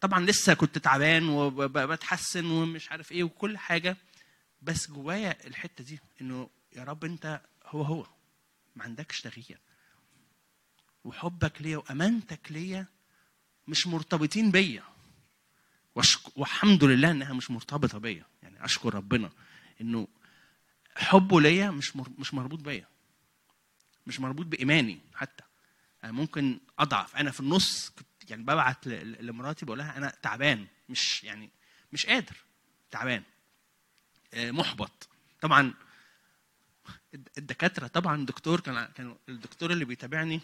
طبعا لسه كنت تعبان وبتحسن ومش عارف إيه وكل حاجة بس جوايا الحتة دي إنه يا رب أنت هو هو ما عندكش تغيير. وحبك ليا وأمانتك ليا مش مرتبطين بيا. والحمد لله إنها مش مرتبطة بيا. يعني أشكر ربنا إنه حبه ليا مش مر- مش مربوط بيا. مش مربوط بإيماني حتى. أنا ممكن أضعف. أنا في النص كنت يعني ببعت لمراتي بقول لها أنا تعبان مش يعني مش قادر تعبان آه، محبط. طبعا الد- الدكاترة طبعا الدكتور كان كان الدكتور اللي بيتابعني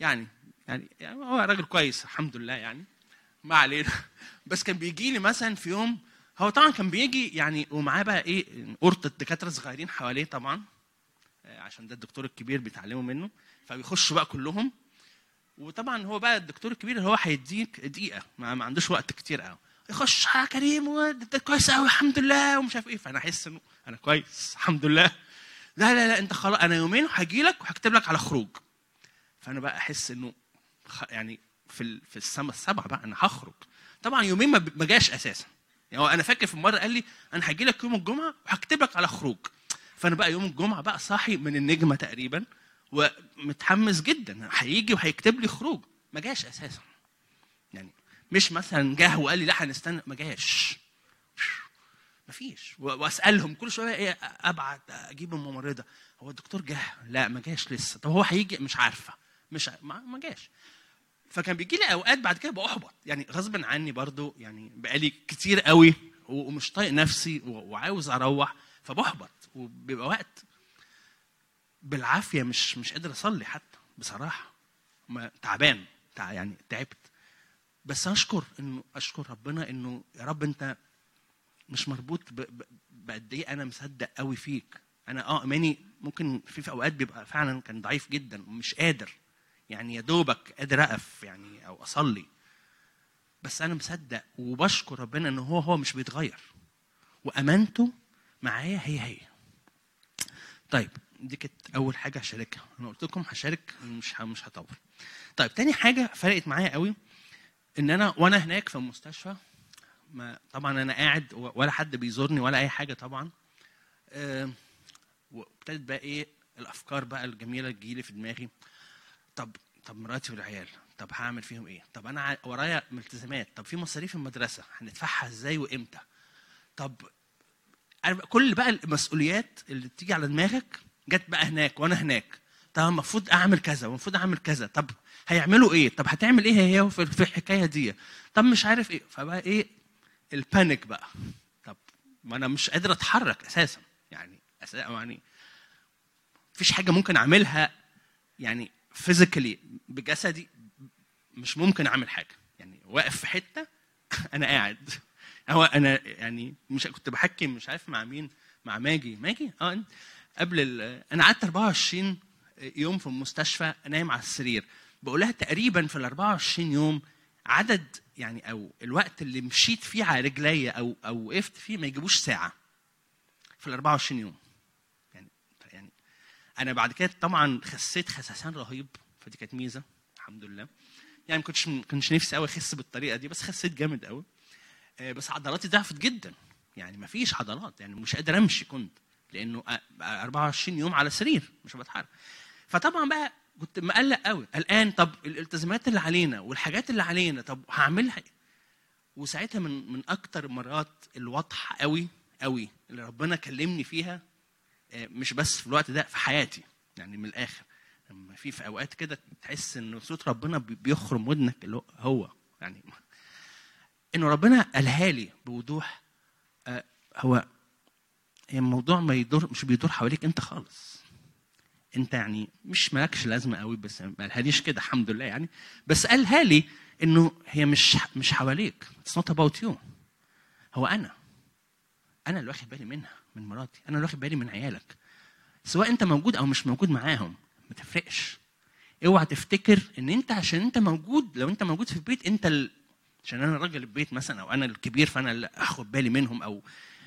يعني يعني, يعني هو راجل كويس الحمد لله يعني ما علينا. [laughs] بس كان بيجي لي مثلا في يوم هو طبعا كان بيجي يعني ومعاه بقى إيه قرطة دكاترة صغيرين حواليه طبعا آه، عشان ده الدكتور الكبير بيتعلموا منه فبيخشوا بقى كلهم وطبعا هو بقى الدكتور الكبير اللي هو هيديك دقيقة ما, ما عندوش وقت كتير قوي. يخش يا كريم وانت كويس قوي الحمد لله. ومش عارف إيه. فأنا أحس إنه أنا كويس الحمد لله. لا لا لا أنت خلاص أنا يومين وهجي لك وهكتب لك على خروج. فأنا بقى أحس إنه يعني في في السما السبعه بقى أنا هخرج. طبعا يومين ما جاش أساسا. يعني أنا فاكر في مرة قال لي أنا هجي لك يوم الجمعة وهكتب لك على خروج. فأنا بقى يوم الجمعة بقى صاحي من النجمة تقريبا. ومتحمس جدا هيجي وهيكتب لي خروج. ما جاش أساسا. يعني مش مثلا جه وقال لي لا هنستنى. ما جاش. مفيش و- وأسألهم كل شوية إيه أبعت أجيب الممرضة. هو الدكتور جه؟ لا ما جاش لسه. طب هو هيجي؟ مش عارفة. مش ما ما جاش. فكان بيجي لي أوقات بعد كده بأحبط. يعني غصب عني برضو يعني بقالي كتير قوي ومش طايق نفسي وعاوز أروح فبحبط. وبيبقى وقت بالعافية مش مش قادر أصلي حتى بصراحة. ما تعبان تع يعني تعبت. بس أشكر انه أشكر ربنا إنه يا رب أنت مش مربوط بقد إيه أنا مصدق قوي فيك. أنا آه ايماني ممكن في, في أوقات بيبقى فعلا كان ضعيف جدا ومش قادر. يعني يا دوبك قادر أقف يعني أو أصلي. بس أنا مصدق وبشكر ربنا ان هو هو مش بيتغير. وأمانته معايا هي هي. طيب دي كانت أول حاجة هشاركها. أنا قلت لكم هشارك مش مش هطول. طيب تاني حاجة فرقت معايا قوي إن أنا وأنا هناك في المستشفى ما طبعا أنا قاعد ولا حد بيزورني ولا أي حاجة طبعا. آه، وابتدت بقى إيه الأفكار بقى الجميلة تجيلي في دماغي. طب طب مراتي والعيال طب هعمل فيهم إيه؟ طب أنا ورايا ملتزمات طب في مصاريف المدرسة هندفعها إزاي وإمتى؟ طب كل بقى المسؤوليات اللي بتيجي على دماغك جت بقى هناك وأنا هناك. طب المفروض أعمل كذا والمفروض أعمل كذا. طب هيعملوا إيه؟ طب هتعمل إيه؟ هي في الحكاية دي. طب مش عارف إيه. فبقى إيه؟ ال panic بقى. طب ما أنا مش قادر أتحرك أساسا. يعني أساسا يعني مفيش حاجة ممكن أعملها. يعني physically بجسدي مش ممكن أعمل حاجة. يعني واقف في حتة [laughs] أنا قاعد. هو أنا يعني مش كنت بحكي مش عارف مع مين مع ماجي. ماجي؟ آه. قبل ال- أنا قعدت 24 يوم في المستشفى نايم على السرير. بقول لها تقريبا في ال 24 يوم عدد يعني أو الوقت اللي مشيت فيه على رجليا أو أو وقفت فيه ما يجيبوش ساعة. في ال 24 يوم. يعني يعني أنا بعد كده طبعا خسيت خسسان رهيب. فدي كانت ميزة. الحمد لله. يعني ما كنتش ما كنتش نفسي قوي أخس بالطريقة دي بس خسيت جامد قوي آه، بس عضلاتي ضعفت جدا. يعني ما فيش عضلات. يعني مش قادر أمشي كنت. لأنه آه، 24 يوم على سرير مش بتحرك. فطبعا بقى كنت مقلق قوي قلقان طب الالتزامات اللي علينا والحاجات اللي علينا طب هعملها إيه؟ وساعتها من من أكتر المرات الواضحة قوي قوي اللي ربنا كلمني فيها آه، مش بس في الوقت ده في حياتي يعني من الآخر. لما في في أوقات كده تحس إن صوت ربنا بي- بيخرم ودنك اللي هو- يعني إنه ربنا قالها لي بوضوح آه، هو الموضوع ما يدور مش بيدور حواليك انت خالص. انت يعني مش مالكش لازمة قوي بس ما قالهاليش كده الحمد لله يعني. بس قالها لي انه هي مش مش حواليك. it's not about you هو أنا. أنا اللي واخد بالي منها من مراتي. أنا اللي واخد بالي من عيالك. سواء أنت موجود أو مش موجود معاهم ما تفرقش. اوعى تفتكر إن أنت عشان أنت موجود لو أنت موجود في البيت أنت ال... عشان أنا راجل البيت مثلا أو أنا الكبير فأنا اللي أخد بالي منهم أو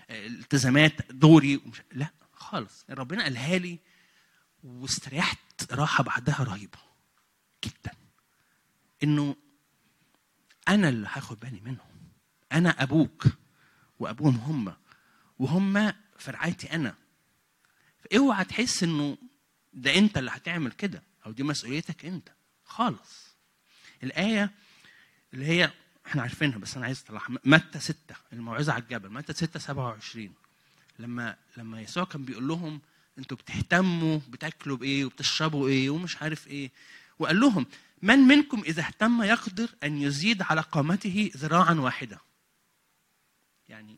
التزامات دوري ومش... لا خالص. ربنا قالها لي واستريحت راحة بعدها رهيبة جدا. إنه أنا اللي هاخد بالي منهم. أنا أبوك وأبوهم هم وهم في رعايتي أنا. اوعى تحس إنه ده أنت اللي هتعمل كده أو دي مسؤوليتك أنت. خالص. الآية اللي هي إحنا عارفينها بس أنا عايز اطلعها متى 6 الموعظة على الجبل. متى 6 27 لما لما يسوع كان بيقول لهم أنتوا بتهتموا بتاكلوا بإيه وبتشربوا إيه ومش عارف إيه. وقال لهم من منكم إذا اهتم يقدر أن يزيد على قامته ذراعا واحدة. يعني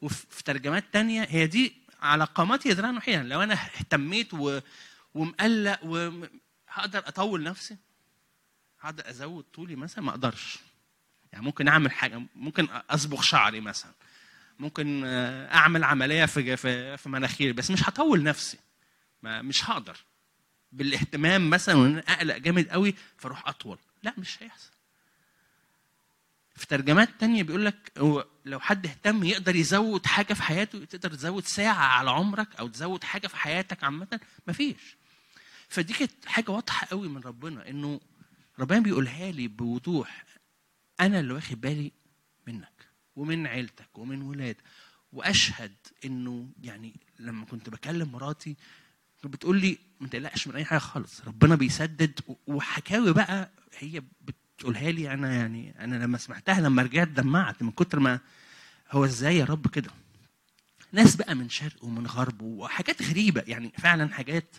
وفي ترجمات تانية هي دي على قامتي ذراعا واحدة يعني لو أنا اهتميت و... ومقلق وهقدر أطول نفسي؟ هقدر أزود طولي مثلا؟ ما أقدرش. يعني ممكن أعمل حاجة ممكن أصبغ شعري مثلا. ممكن أعمل عملية في في, مناخيري بس مش هطول نفسي. ما مش هقدر. بالاهتمام مثلا وإن أقلق جامد قوي فأروح أطول. لا مش هيحصل. في ترجمات تانية بيقول لك لو حد اهتم يقدر يزود حاجة في حياته تقدر تزود ساعة على عمرك أو تزود حاجة في حياتك عامة مفيش. فدي كانت حاجة واضحة قوي من ربنا إنه ربنا بيقولها لي بوضوح. أنا اللي واخد بالي منك ومن عيلتك ومن ولادك. وأشهد إنه يعني لما كنت بكلم مراتي بتقول لي ما تقلقش من أي حاجة خالص ربنا بيسدد. وحكاوي بقى هي بت تقولها لي أنا يعني أنا لما سمعتها لما رجعت دمعت من كتر ما هو إزاي يا رب كده. ناس بقى من شرق ومن غرب وحاجات غريبة يعني فعلا حاجات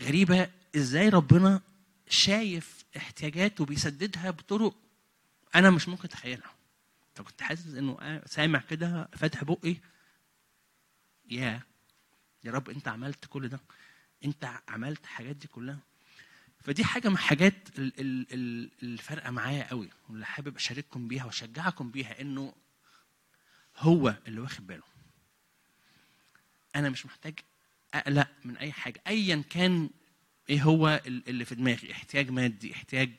غريبة إزاي ربنا شايف احتياجات وبيسددها بطرق أنا مش ممكن أتخيلها. فكنت حاسس إنه سامع كده فاتح بقي. يا يا رب أنت عملت كل ده. أنت عملت الحاجات دي كلها. فدي حاجة من الحاجات اللي فارقه معايا قوي واللي حابب أشارككم بيها وأشجعكم بيها إنه هو اللي واخد باله. أنا مش محتاج أقلق من أي حاجة. ايا كان إيه هو اللي في دماغي؟ احتياج مادي احتياج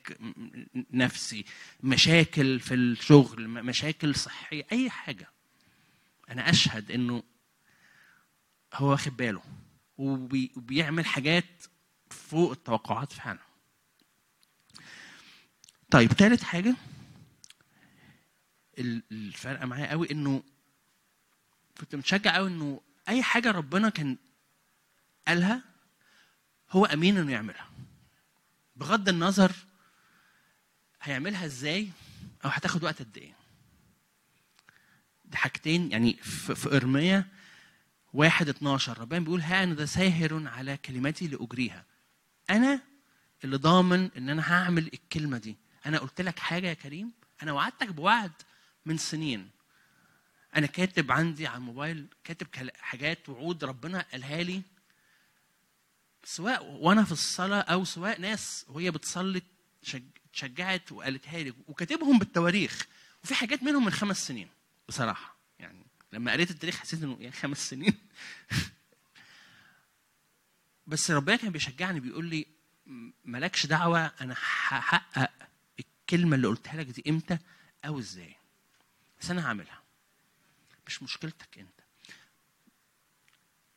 نفسي مشاكل في الشغل مشاكل صحية أي حاجة. أنا أشهد إنه هو واخد باله وبيعمل حاجات فوق التوقعات فعلا. طيب ثالث حاجة الفرق معايا قوي إنه كنت متشجع قوي إنه أي حاجة ربنا كان قالها هو أمين إنه يعملها. بغض النظر هيعملها إزاي أو هتاخد وقت قد إيه. دي حاجتين يعني في ارميه واحد 12 ربنا بيقول ها أنا ده ساهر على كلمتي لأجريها. أنا اللي ضامن إن أنا هعمل الكلمة دي. أنا قلت لك حاجة يا كريم؟ أنا وعدتك بوعد من سنين. أنا كاتب عندي على الموبايل كاتب حاجات وعود ربنا قالها لي. سواء وأنا في الصلاة أو سواء ناس وهي بتصلي اتشجعت وقالتها لي وكاتبهم بالتواريخ. وفي حاجات منهم من خمس سنين بصراحة. يعني لما قريت التاريخ حسيت إنه يعني خمس سنين. [laughs] بس ربنا كان بيشجعني بيقول لي مالكش دعوة أنا هحقق الكلمة اللي قلتها لك دي إمتى أو إزاي. بس أنا هعملها. مش مشكلتك أنت.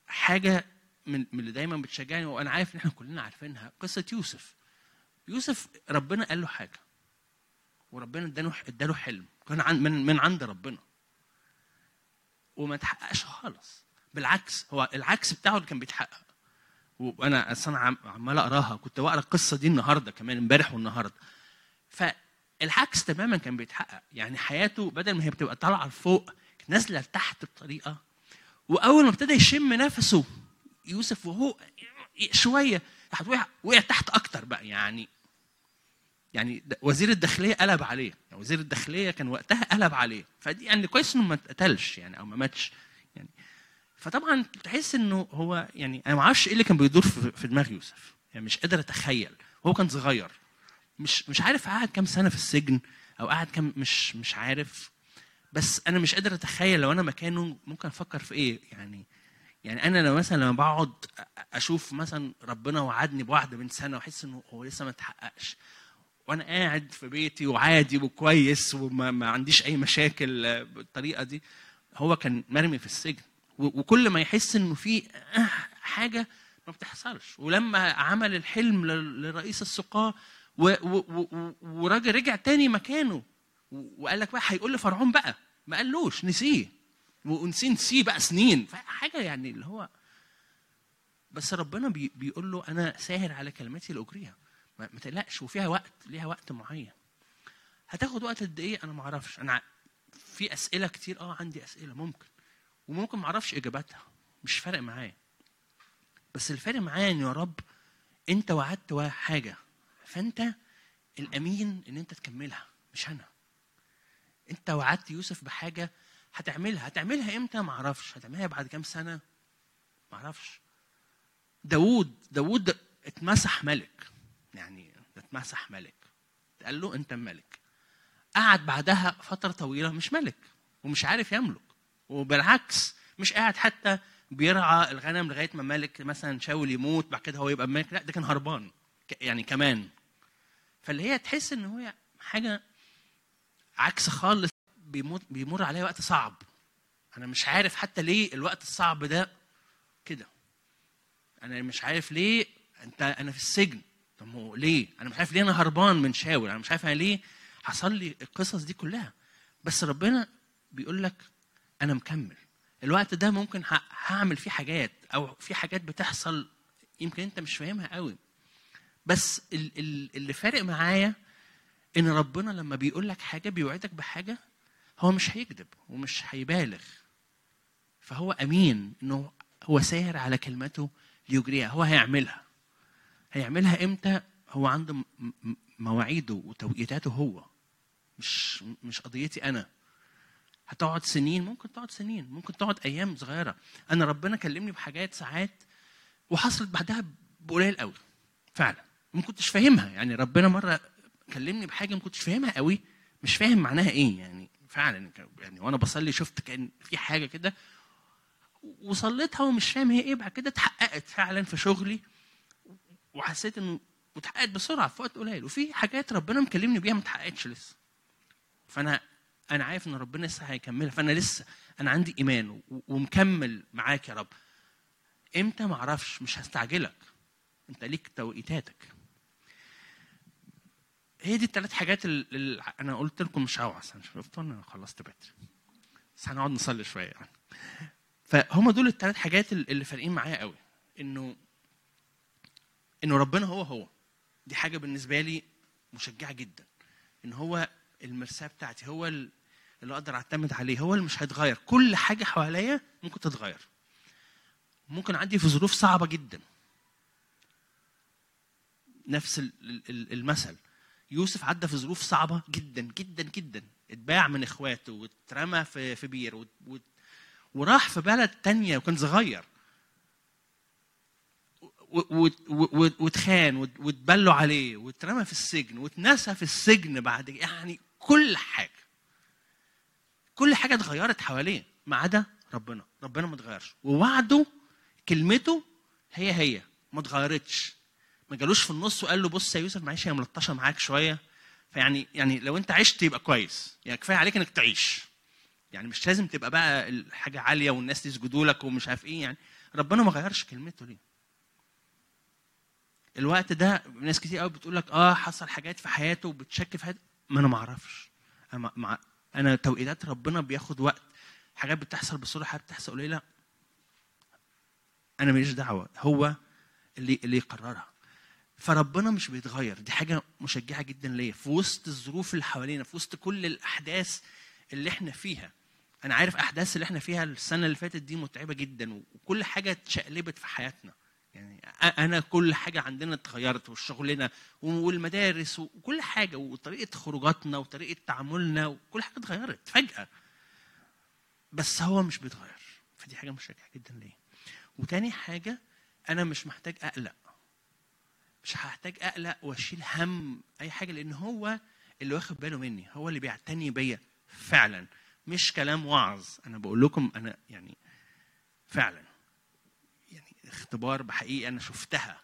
حاجة من اللي دايما بتشجعني وأنا عارف إن إحنا كلنا عارفينها قصة يوسف. يوسف ربنا قال له حاجة وربنا إداله إداله حلم كان من من عند ربنا. وما تحققش خالص. بالعكس هو العكس بتاعه اللي كان بيتحقق. وأنا اصل أنا عمال أقراها كنت بقرأ القصة دي النهارده كمان امبارح والنهاردة. فالعكس تماما كان بيتحقق. يعني حياته بدل ما هي بتبقى طالعة لفوق نازلة لتحت بطريقة وأول ما ابتدى يشم نفسه يوسف وهو شوية وقع تحت أكتر بقى يعني يعني وزير الداخلية قلب عليه. يعني وزير الداخلية كان وقتها قلب عليه. فدي يعني كويس إنه ما اتقتلش يعني أو ما ماتش يعني. فطبعا تحس إنه هو يعني أنا ما أعرفش إيه اللي كان بيدور في دماغ يوسف. يعني مش قادر أتخيل. هو كان صغير. مش مش عارف قعد كام سنة في السجن أو قعد كام مش مش عارف. بس أنا مش قادر أتخيل لو أنا مكانه ممكن أفكر في إيه يعني. يعني أنا لو مثلا لما بقعد أشوف مثلا ربنا وعدني بواحدة من سنة وأحس إنه هو لسه ما اتحققش وأنا قاعد في بيتي وعادي وكويس وما ما عنديش أي مشاكل بالطريقة دي هو كان مرمي في السجن. وكل ما يحس إنه في حاجة ما بتحصلش. ولما عمل الحلم لرئيس السقاة وراجل رجع تاني مكانه وقال لك بقى هيقول لفرعون بقى ما قالوش نسيه. ونسيه نسيه بقى سنين. حاجة يعني اللي هو بس ربنا بي بيقول له أنا ساهر على كلماتي لأجريها. ما, ما تقلقش وفيها وقت ليها وقت معين. هتاخد وقت قد إيه؟ أنا ما أعرفش. أنا في أسئلة كتير. آه عندي أسئلة ممكن. وممكن ما أعرفش إجاباتها. مش فارق معايا. بس الفارق معايا إن يا رب أنت وعدت حاجة. فأنت الأمين إن أنت تكملها مش أنا. أنت وعدت يوسف بحاجة هتعملها هتعملها إمتى؟ ما أعرفش. هتعملها بعد كام سنة؟ ما أعرفش. داوود داوود ده اتمسح ملك. يعني اتمسح ملك. قال له أنت ملك. قعد بعدها فترة طويلة مش ملك ومش عارف يملك. وبالعكس مش قاعد حتى بيرعى الغنم لغاية ما ملك مثلا شاول يموت بعد كده هو يبقى ملك. لا ده كان هربان. يعني كمان. فاللي هي تحس إن هو حاجة عكس خالص بيمر عليها وقت صعب. أنا مش عارف حتى ليه الوقت الصعب ده كده. أنا مش عارف ليه انت أنا في السجن. طب هو ليه؟ أنا مش عارف ليه أنا هربان من شاول. أنا مش عارف أنا ليه حصل لي القصص دي كلها. بس ربنا بيقول لك أنا مكمل. الوقت ده ممكن هعمل فيه حاجات أو في حاجات بتحصل يمكن أنت مش فاهمها قوي. بس ال- ال- اللي فارق معايا إن ربنا لما بيقول لك حاجة بيوعدك بحاجة هو مش هيكذب ومش هيبالغ. فهو أمين إنه هو ساهر على كلمته ليجريها. هو هيعملها. هيعملها إمتى؟ هو عنده مواعيده وتوقيتاته هو. مش مش قضيتي أنا. هتقعد سنين؟ ممكن تقعد سنين. ممكن تقعد أيام صغيرة. أنا ربنا كلمني بحاجات ساعات وحصلت بعدها بقليل قوي. فعلا. ما كنتش فاهمها. يعني ربنا مرة كلمني بحاجة ما كنتش فاهمها قوي. مش فاهم معناها إيه يعني. فعلا يعني وأنا بصلي شفت كأن في حاجة كده وصليتها ومش فاهم هي إيه بعد كده اتحققت فعلا في شغلي وحسيت إنه واتحققت بسرعة في وقت قليل وفي حاجات ربنا مكلمني بيها ما اتحققتش لسه. فانا أنا عارف إن ربنا لسه هيكملها فأنا لسه أنا عندي إيمان ومكمل معاك يا رب. إمتى؟ ما أعرفش مش هستعجلك. أنت ليك توقيتاتك. هي دي الثلاث حاجات اللي أنا قلت لكم مش هوعظ أنا شفت أنا خلصت بدري. بس هنقعد نصلي شوية يعني. فهم دول الثلاث حاجات اللي فارقين معايا قوي. إنه إنه ربنا هو هو. دي حاجة بالنسبة لي مشجعة جدا. إن هو المرساه بتاعتي هو ال- اللي أقدر أعتمد عليه هو اللي مش هيتغير. كل حاجة حواليا ممكن تتغير. ممكن أعدي في ظروف صعبة جدا. نفس ال- ال- المثل. يوسف عدى في ظروف صعبة جدا جدا جدا. اتباع من إخواته واترمى في في بير وت- وت- وراح في بلد تانية وكان صغير. و- و- و- و- واتخان وات- واتبلوا عليه واترمى في السجن واتنسى في السجن بعد يعني كل حاجة. كل حاجة اتغيرت حواليه ما عدا ربنا. ربنا ما اتغيرش. ووعده كلمته هي هي ما اتغيرتش. ما جالوش في النص وقال له بص يا يوسف معلش هي ملطشة معاك شوية. فيعني يعني لو انت عشت يبقى كويس. يعني كفاية عليك انك تعيش. يعني مش لازم تبقى بقى الحاجة عالية والناس يسجدوا لك ومش عارف إيه. يعني ربنا ما غيرش كلمته ليه؟ الوقت ده ناس كتير قوي بتقول لك آه حصل حاجات في حياته وبتشك في حياته. ما أنا ما أعرفش. أنا مع أنا توقيتات ربنا بياخد وقت. حاجات بتحصل بسرعة حاجات بتحصل قليلة. أنا ماليش دعوة. هو اللي اللي يقررها. فربنا مش بيتغير. دي حاجة مشجعة جدا ليا. في وسط الظروف اللي حوالينا في وسط كل الأحداث اللي إحنا فيها. أنا عارف أحداث اللي إحنا فيها السنة اللي فاتت دي متعبة جدا وكل حاجة اتشقلبت في حياتنا. يعني أنا كل حاجة عندنا اتغيرت وشغلنا والمدارس وكل حاجة وطريقة خروجاتنا وطريقة تعاملنا وكل حاجة اتغيرت فجأة. بس هو مش بيتغير. فدي حاجة مشجعة جدا ليا. وتاني حاجة أنا مش محتاج أقلق. مش هحتاج أقلق وأشيل هم أي حاجة لأن هو اللي واخد باله مني هو اللي بيعتني بيا فعلا. مش كلام وعظ أنا بقول لكم أنا يعني فعلا. يعني اختبار بحقيقه أنا شفتها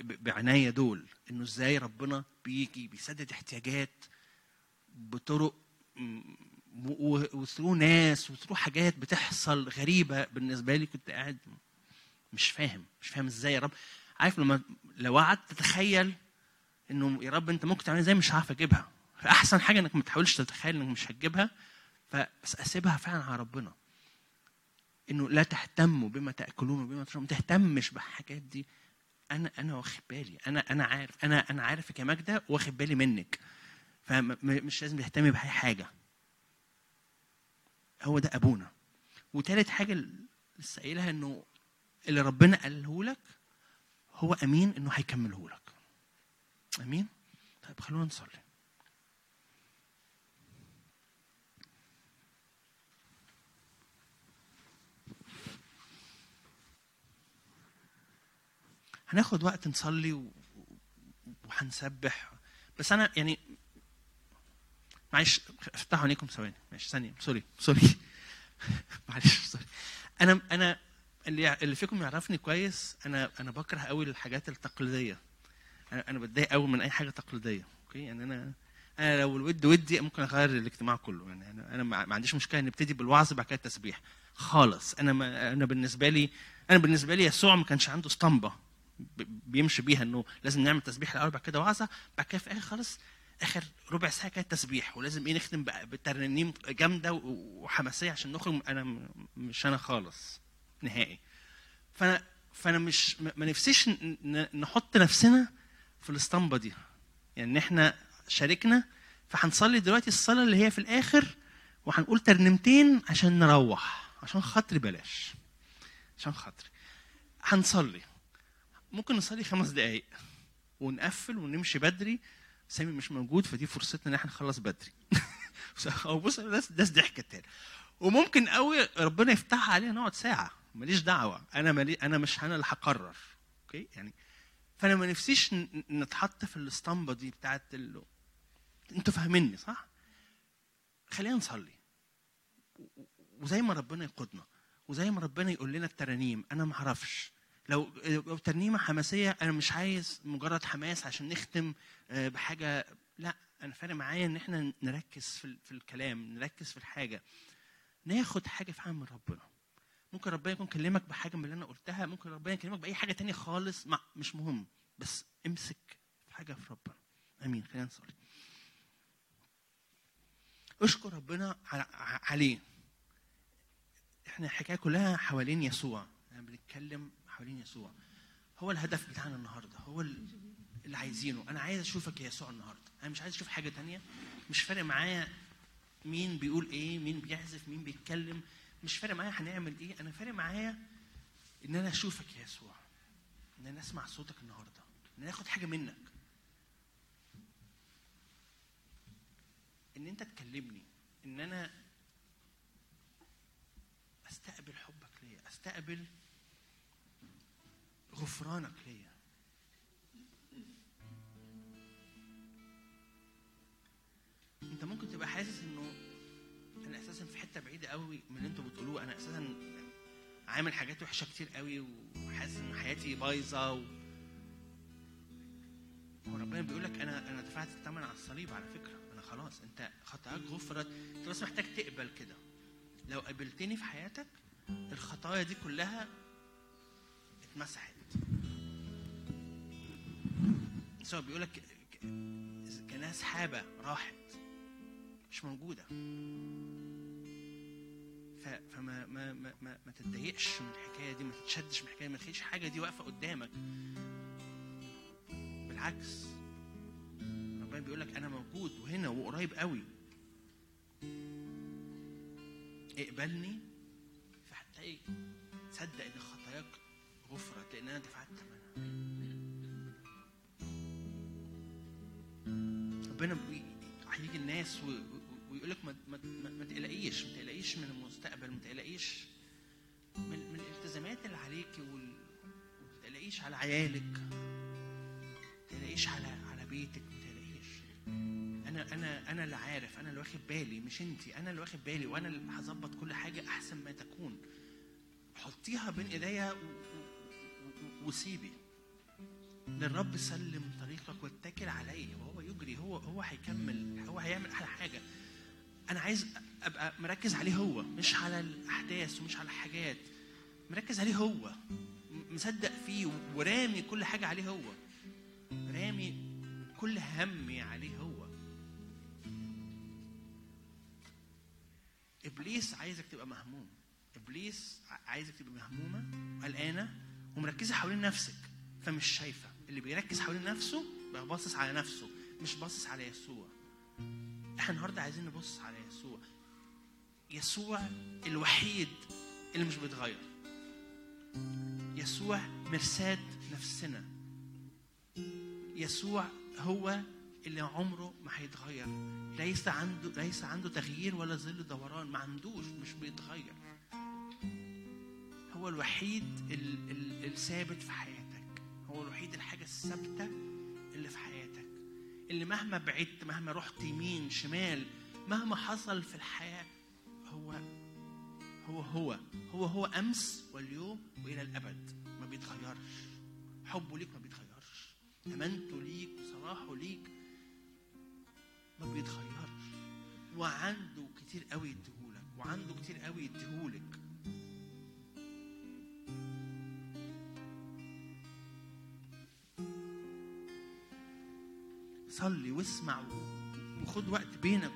بعناية دول إنه إزاي ربنا بيجي بيسدد احتياجات بطرق وثرو ناس وثرو حاجات بتحصل غريبة بالنسبة لي كنت قاعد مش فاهم مش فاهم إزاي يا رب. عارف لما لو قعدت تتخيل إنه يا رب أنت ممكن تعمل إزاي مش عارف أجيبها؟ فاحسن حاجة إنك ما تحاولش تتخيل إنك مش هتجيبها فبس أسيبها فعلا على ربنا. إنه لا تهتموا بما تأكلون وبما تشربون ما تهتمش بالحاجات دي. أنا أنا واخد بالي. أنا أنا عارف. أنا أنا عارفك يا ماجده واخد بالي منك. فمش لازم تهتمي بأي حاجة. هو ده أبونا. وتالت حاجة لسه قايلها إنه اللي ربنا قاله لك هو أمين إنه هيكمله لك. أمين؟ طيب خلونا نصلي. هناخد وقت نصلي وهنسبح. بس أنا يعني معلش افتحوا عينيكم ثواني. معلش ثانية. sorry sorry. [laughs] معلش sorry. أنا أنا اللي اللي فيكم يعرفني كويس أنا أنا بكره قوي الحاجات التقليدية. أنا أنا بتضايق قوي من أي حاجة تقليدية okay؟ يعني أنا أنا لو الود ودي ممكن أغير الاجتماع كله. يعني أنا أنا ما عنديش مشكلة نبتدي بالوعظ بعد كده التسبيح. خالص. أنا ما أنا بالنسبة لي أنا بالنسبة لي يسوع ما كانش عنده اسطمبة بيمشي بيها إنه لازم نعمل تسبيح الأول بعد كده وعظة بعد كده في الآخر خالص آخر ربع ساعة كده تسبيح. ولازم إيه نختم بترنيم جامدة وحماسية عشان نخرج أنا مش أنا خالص. نهائي. فانا فأنا مش ما نفسيش نحط نفسنا في الأسطمبة دي. يعني ان إحنا شاركنا فهنصلي دلوقتي الصلاة اللي هي في الآخر وهنقول ترنيمتين عشان نروح عشان خاطري بلاش عشان خاطري. هنصلي. ممكن نصلي خمس دقايق ونقفل ونمشي بدري. سامي مش موجود فدي فرصتنا إن إحنا نخلص بدري. [laughs] أو بص ده ضحكه تاني وممكن قوي ربنا يفتحها علينا نقعد ساعة. ماليش دعوة. أنا مالي أنا مش أنا اللي هقرر. أوكي؟ يعني فأنا ما نفسيش نتحط في الأسطمبة دي بتاعت ال... أنتوا فاهميني صح؟ خلينا نصلي. وزي ما ربنا يقودنا. وزي ما ربنا يقول لنا الترانيم أنا ما أعرفش. لو لو ترنيمة حماسية أنا مش عايز مجرد حماس عشان نختم آه، بحاجة. لا أنا فارق معايا إن إحنا نركز في في الكلام نركز في الحاجة. ناخد حاجة فعلا من ربنا. ممكن ربنا يكون كلمك بحاجة من اللي أنا قلتها ممكن ربنا يكلمك بأي حاجة تانية خالص ما مش مهم بس امسك في حاجة في ربنا. آمين. خلينا نصلي. اشكر ربنا عليه. إحنا الحكاية كلها حوالين يسوع. إحنا بنتكلم حوالين يسوع. هو الهدف بتاعنا النهارده. هو ال- اللي عايزينه. أنا عايز أشوفك يا يسوع النهارده. أنا مش عايز أشوف حاجة تانية. مش فارق معايا مين بيقول إيه مين بيعزف مين بيتكلم. مش فارق معايا هنعمل إيه. أنا فارق معايا إن أنا أشوفك يا يسوع. إن أنا أسمع صوتك النهارده. إن أنا آخد حاجة منك. إن أنت تكلمني. إن أنا أستقبل حبك ليا. أستقبل غفرانك ليا. أنت ممكن تبقى حاسس إنه أنا أساسا في حتة بعيدة قوي من اللي أنتوا بتقولوه. أنا أساسا عامل حاجات وحشة كتير قوي وحاسس إن حياتي بايظة و... هو ربنا بيقول لك أنا أنا دفعت الثمن على الصليب على فكرة. أنا خلاص أنت خطاياك غفرت. أنت بس محتاج تقبل كده. لو قابلتني في حياتك الخطايا دي كلها اتمسحت. سواء بيقول لك كانها سحابه راحت. مش موجودة. ف- فما ما ما ما, ما تتضايقش من الحكاية دي ما تتشدش من الحكاية ما تخليش حاجة دي واقفة قدامك. بالعكس ربنا بيقول لك أنا موجود وهنا وقريب قوي. اقبلني فهتلاقي تصدق إن خطاياك غفرت لأن أنا دفعت ثمنها. ربنا هيجي الناس و- يقول لك ما, ما, تقلقيش ما تقلقيش من المستقبل ما تقلقيش من, من الالتزامات اللي عليك وال... ما تقلقيش على عيالك ما تقلقيش على على بيتك ما تقلقيش. أنا أنا أنا اللي عارف أنا اللي واخد بالي مش انت. أنا اللي واخد بالي وأنا اللي هظبط كل حاجة أحسن ما تكون. حطيها بين إيديا و- وسيبي. للرب سلم طريقك واتكل عليه وهو يجري هو هو هيكمل هو هيعمل أحلى حاجة. أنا عايز أبقى مركز عليه هو مش على الأحداث ومش على الحاجات. مركز عليه هو. مصدق فيه ورامي كل حاجة عليه هو. رامي كل همي عليه هو. إبليس عايزك تبقى مهموم. إبليس عايزك تبقى مهمومة قلقانة ومركزة حوالين نفسك. فمش شايفة. اللي بيركز حوالين نفسه بقى باصص على نفسه مش باصص على يسوع. إحنا النهارده عايزين نبص على يسوع. يسوع الوحيد اللي مش بيتغير. يسوع مرساة نفسنا. يسوع هو اللي عمره ما هيتغير. ليس عنده ليس عنده تغيير ولا ظل دوران. ما عندوش مش بيتغير. هو الوحيد ال- ال- الثابت في حياتك. هو الوحيد الحاجة الثابتة اللي في حياتك. اللي مهما بعدت مهما رحت يمين شمال مهما حصل في الحياة هو هو هو هو هو أمس واليوم وإلى الأبد. ما بيتغيرش. حبه ليك ما بيتغيرش. أمانته ليك وصلاحه ليك ما بيتغيرش. وعنده كتير قوي يديهولك وعنده كتير قوي يديهولك. صلي واسمع وخد وقت بينك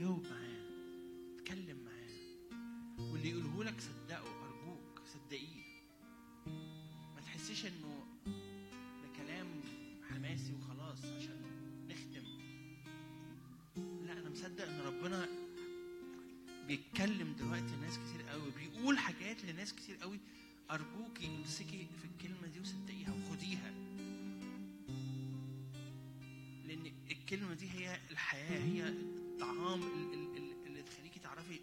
جاوب معاه اتكلم معاه. واللي يقوله لك صدقه أرجوك صدقيه. ما تحسيش إنه ده كلام حماسي وخلاص عشان نختم. لا أنا مصدق إن ربنا بيتكلم دلوقتي لناس كتير قوي بيقول حاجات لناس كتير قوي. ارجوكي امسكي في الكلمة دي وصدقيها وخديها. لأن الكلمة دي هي الحياة هي الطعام ال- ال- ال- اللي تخليكي تعرفي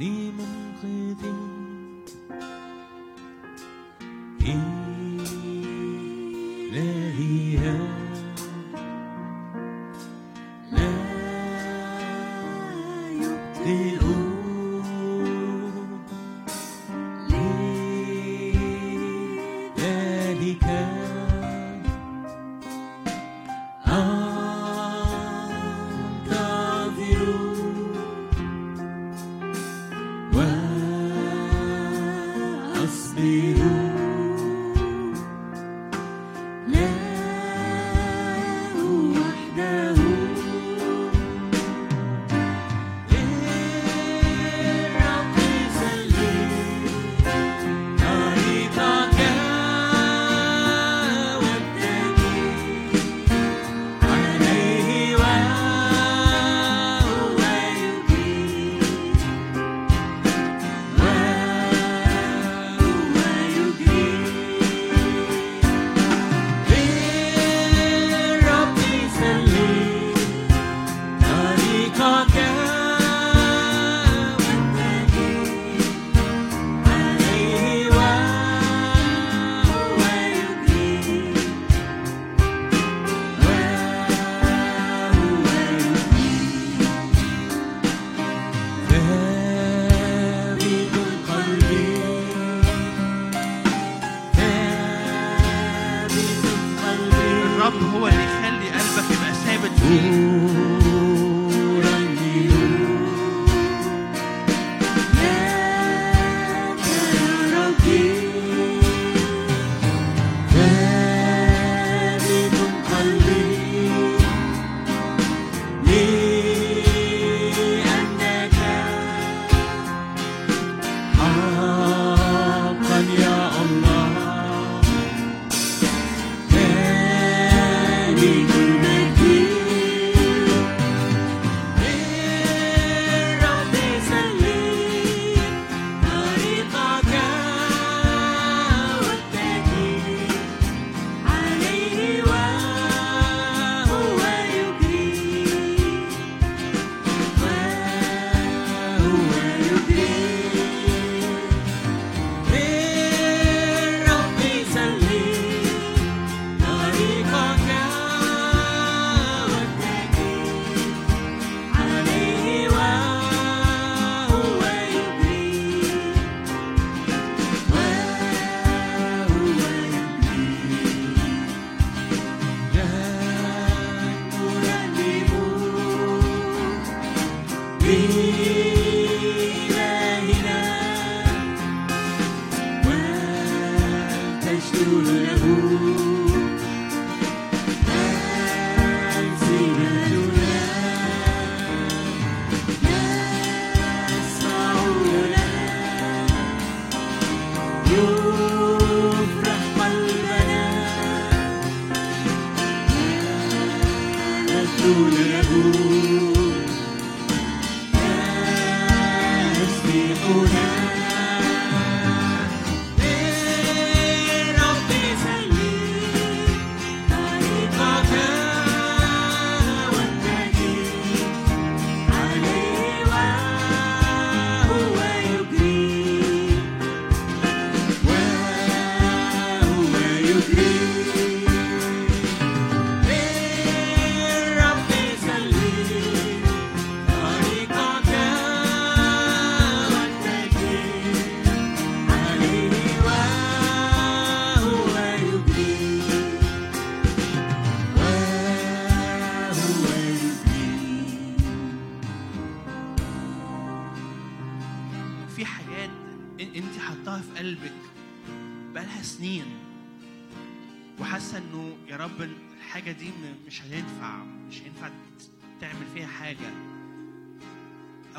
你们会听。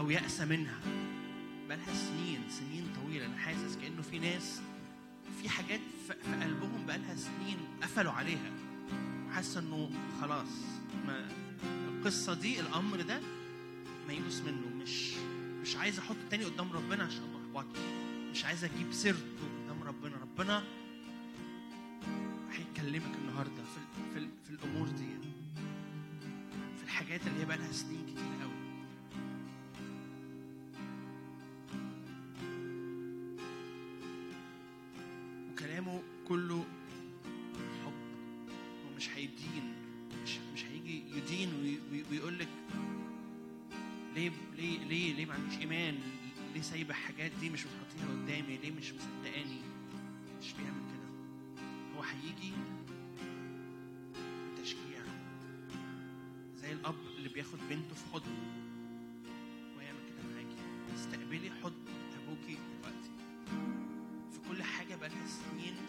أو يأس منها. بقالها سنين سنين طويلة. أنا حاسس كأنه في ناس في حاجات في قلبهم بقالها سنين قفلوا عليها. وحاسة إنه خلاص ما القصة دي الأمر ده ميؤوس منه. مش مش عايز احطه تاني قدام ربنا عشان ما احبطش مش عايز أجيب سيرته قدام ربنا. ربنا هيكلمك النهارده في في, في الأمور دي. في الحاجات اللي هي بقى لها سنين كتير قوي وكلامه كله حب هو مش هيدين مش مش هيجي يدين وي- وي- ويقول لك ليه ليه ليه ليه ما عنديش إيمان؟ ليه سايبه الحاجات دي مش بتحطيها قدامي؟ ليه مش مصدقاني؟ مش بيعمل كده. هو هيجي بتشجيع زي الأب اللي بياخد بنته في حضنه ويعمل كده معاكي. استقبلي حضن كل حاجة بقى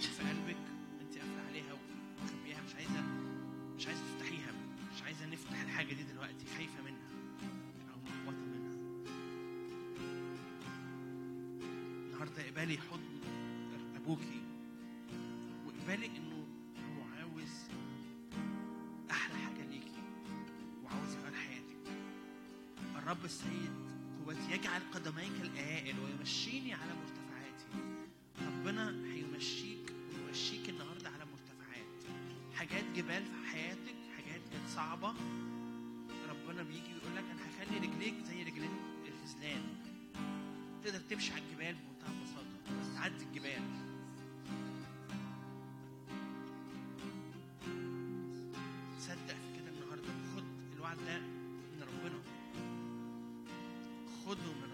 جبال في حياتك حاجات كانت صعبة. ربنا بيجي يقول لك أنا هخلي رجليك زي رجلين الغزلان تقدر تمشي على الجبال بمنتهى البساطة بس تعدي الجبال. صدق في كده النهارده خد الوعد ده من ربنا. خده من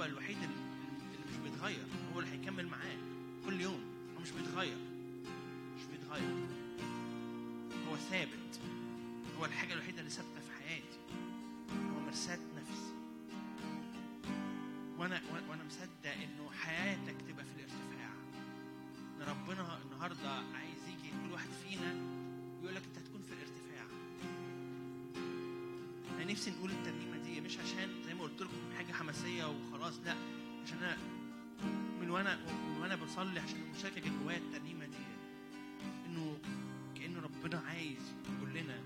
هو الوحيد اللي مش بيتغير هو اللي هيكمل معاك كل يوم. هو مش بيتغير. مش بيتغير. هو ثابت. هو الحاجة الوحيدة اللي ثابتة في حياتي. هو مرساة نفسي. وأنا وأنا مصدق إنه حياتك تبقى في الارتفاع. إن ربنا النهارده عايز يجي كل واحد فينا ويقول لك أنت هتكون في الارتفاع. أنا نفسي نقول الترنيمه دي مش عشان زي ما قلت لكم حاجة حماسية وخلاص لا عشان أنا من وأنا من وأنا بصلي عشان المشاركة اللي جوايا الترنيمة دي إنه كأن ربنا عايز يقول لنا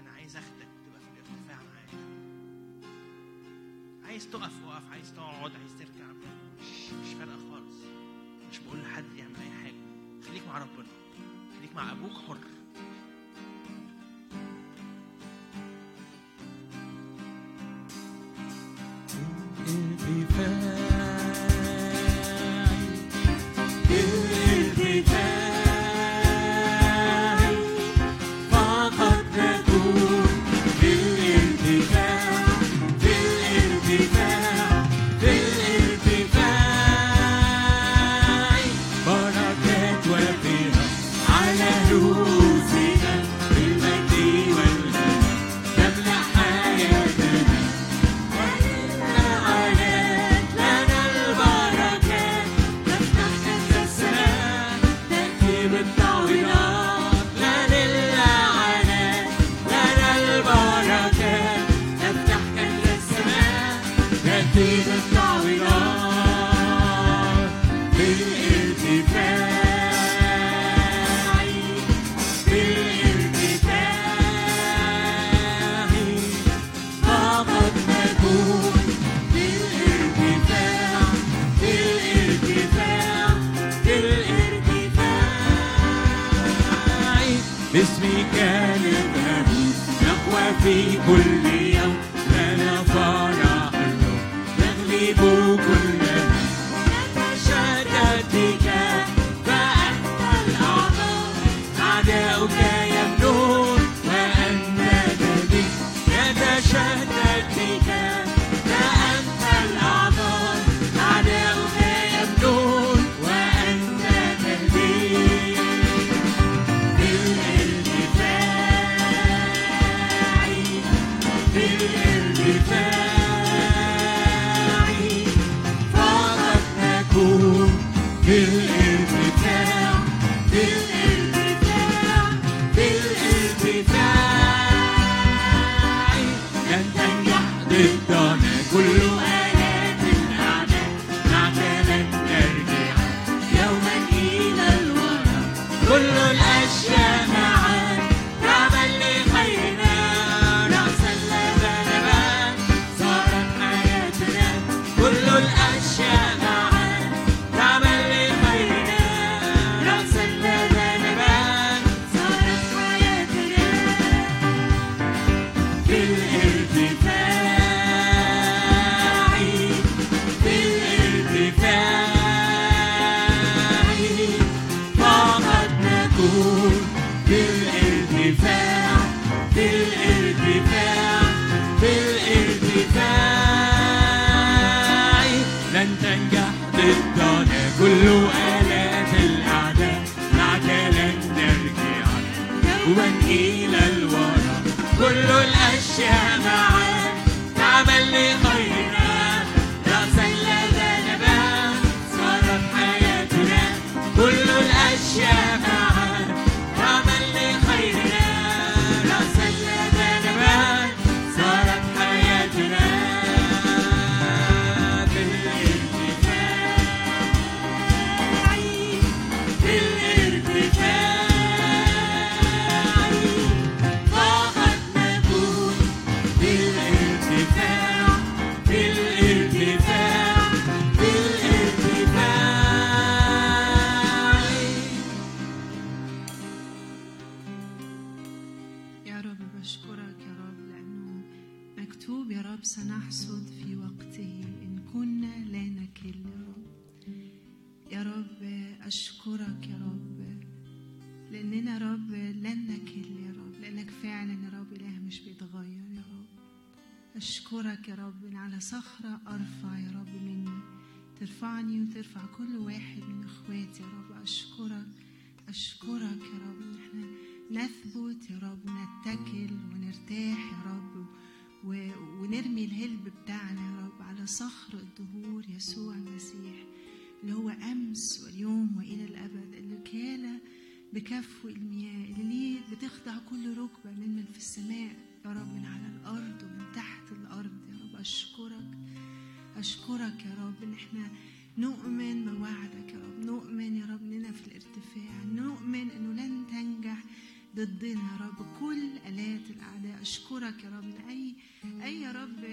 أنا عايز أخدك تبقى في الارتفاع معايا. عايز تقف وقف عايز تقعد عايز ترجع مش مش فارقة خالص. مش بقول لحد يعمل أي حاجة. خليك مع ربنا. خليك مع أبوك حر. كل الأشياء معا الأشياء معا تعمل لخيرنا صخرة أرفع يا رب مني. ترفعني وترفع كل واحد من إخواتي يا رب. أشكرك أشكرك يا رب. إن إحنا نثبت يا رب ونتكل ونرتاح يا رب. ونرمي الهلب بتاعنا يا رب على صخر الدهور يسوع المسيح اللي هو أمس واليوم وإلى الأبد اللي كان بكفه المياه اللي ليه بتخضع كل ركبة من من في السماء يا رب من على الأرض ومن تحت الأرض يا رب. أشكرك أشكرك يا رب إن إحنا نؤمن بوعدك يا رب نؤمن يا رب إننا في الارتفاع نؤمن إنه لن تنجح ضدنا يا رب. كل آلات الأعداء أشكرك يا رب. أي أي يا رب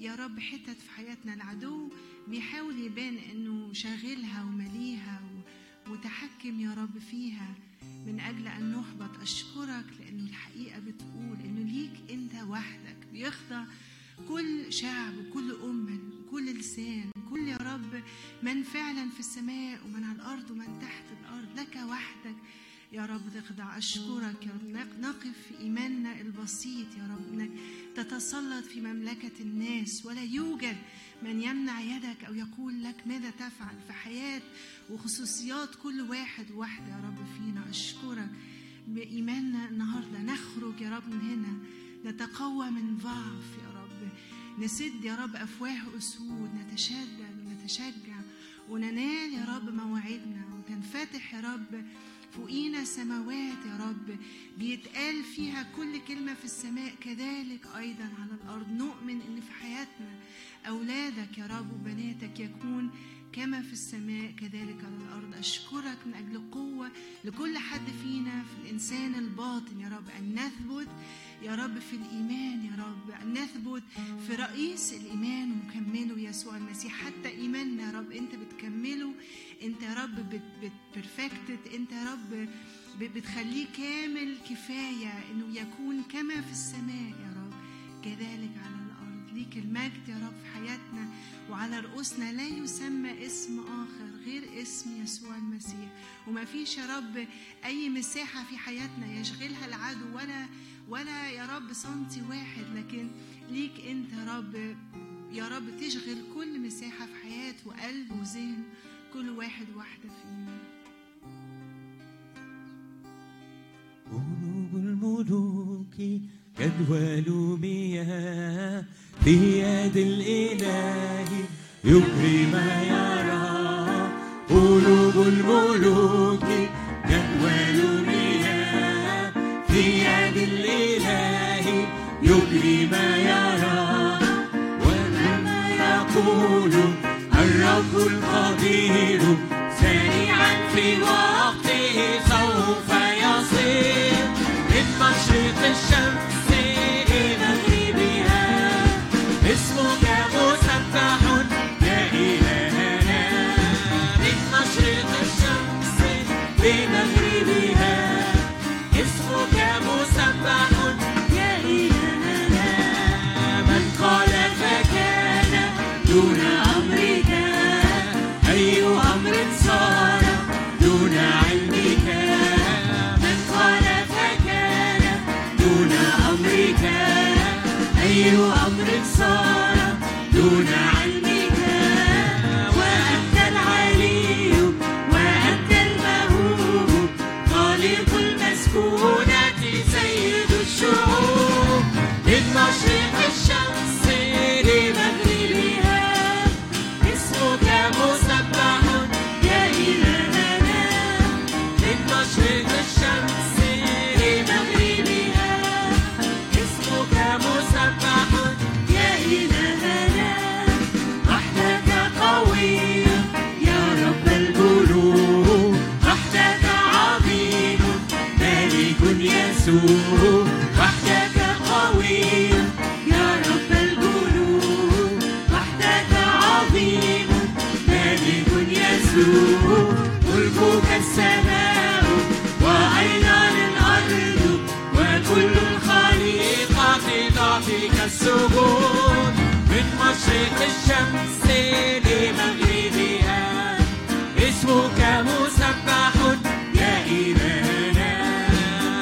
يا رب حتت في حياتنا العدو بيحاول يبان إنه شاغلها ومليها وتحكم يا رب فيها. من أجل أن نحبط أشكرك لأنه الحقيقة بتقول إنه ليك أنت وحدك بيخضع كل شعب وكل أمة. وكل لسان كل يا رب من فعلا في السماء ومن على الأرض ومن تحت الأرض لك وحدك. يا رب تخضع أشكرك يا رب. نق- نقف في إيماننا البسيط يا رب إنك تتسلط في مملكة الناس. ولا يوجد من يمنع يدك أو يقول لك ماذا تفعل في حياة وخصوصيات كل واحد وواحدة يا رب فينا. أشكرك بإيماننا النهاردة. نخرج يا رب من هنا نتقوى من ضعف يا نسد يا رب أفواه أسود نتشدد ونتشجع وننال يا رب مواعيدنا وتنفتح يا رب فوقينا سماوات يا رب. بيتقال فيها كل كلمة في السماء كذلك أيضا على الأرض. نؤمن إن في حياتنا أولادك يا رب وبناتك يكون كما في السماء كذلك على الأرض. أشكرك من أجل قوة لكل حد فينا في الإنسان الباطن. يا رب أن نثبت يا رب في الإيمان يا رب أن نثبت في رئيس الإيمان ومكمله يسوع المسيح. حتى إيماننا يا رب أنت بتكمله. أنت يا رب بتبرفكتد أنت يا رب بتخليه كامل كفاية إنه يكون كما في السماء يا رب. كذلك على ليك المجد يا رب في حياتنا وعلى رؤوسنا. لا يسمى اسم آخر غير اسم يسوع المسيح. وما فيش يا رب أي مساحة في حياتنا يشغلها العدو ولا ولا يا رب سنتي واحد. لكن ليك أنت يا رب يا رب تشغل كل مساحة في حياة وقلب وذهن كل واحد واحدة فينا. قلوب الملوك جدول مياه في يد الإله يجري ما يرى قلوب الملوك الشمس لمغربها. اسمك مسبح يا إلهنا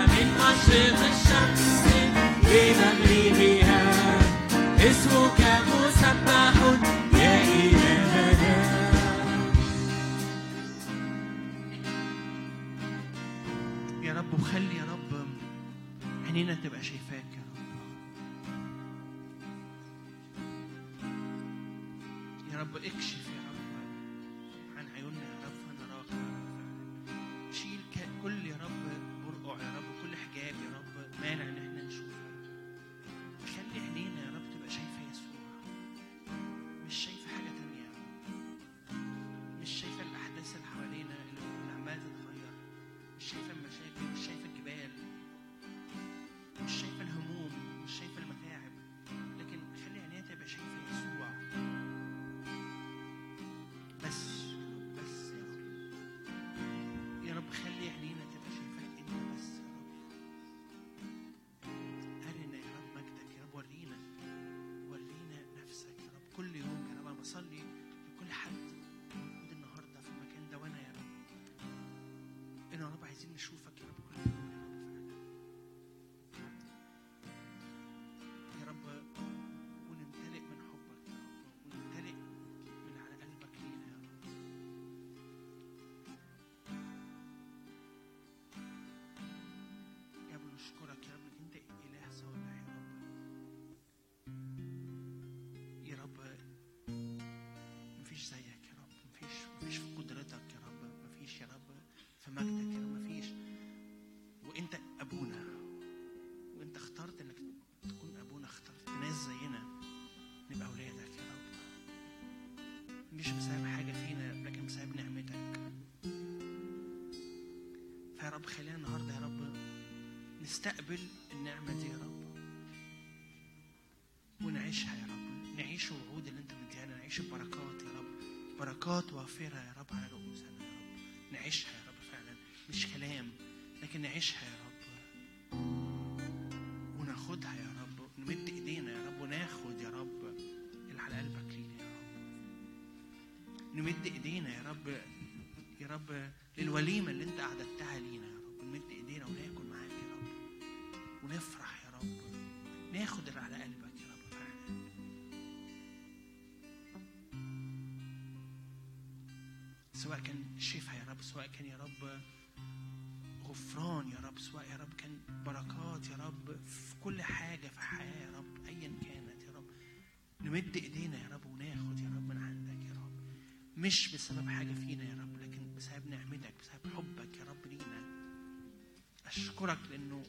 من الشمس لمغربها. اسمك مسبح يا إلهنا يا رب وخلي يا رب عينينا تبقى شايفاك. رب اكشف يا رب عن عيوننا يا رب فنراك يا رب شيل كل يا رب برقع يا رب كل حجاب يا رب مانع إن يا رب عايزين مش بسبب حاجة فينا لكن بسبب نعمتك. فيا رب خلينا النهارده يا رب نستقبل النعمة دي يا رب ونعيشها يا رب. نعيش الوعود اللي انت مديها نعيش البركات يا رب. بركات وافرة يا رب على رؤوسنا يا رب. نعيشها يا رب فعلا. مش كلام لكن نعيشها يا رب. نمد إيدينا يا رب يا رب للوليمة اللي أنت أعددتها لينا يا رب. نمد إيدينا وناكل معاك يا رب. ونفرح يا رب. ناخد اللي على قلبك يا رب فعلا. سواء كان شفاء يا رب سواء كان يا رب غفران يا رب سواء يا رب كان بركات يا رب في كل حاجة في الحياة يا رب أيا كانت يا رب. نمد إيدينا يا رب مش بسبب حاجة فينا يا رب لكن بسبب نعمتك بسبب حبك يا رب لينا. أشكرك لأنه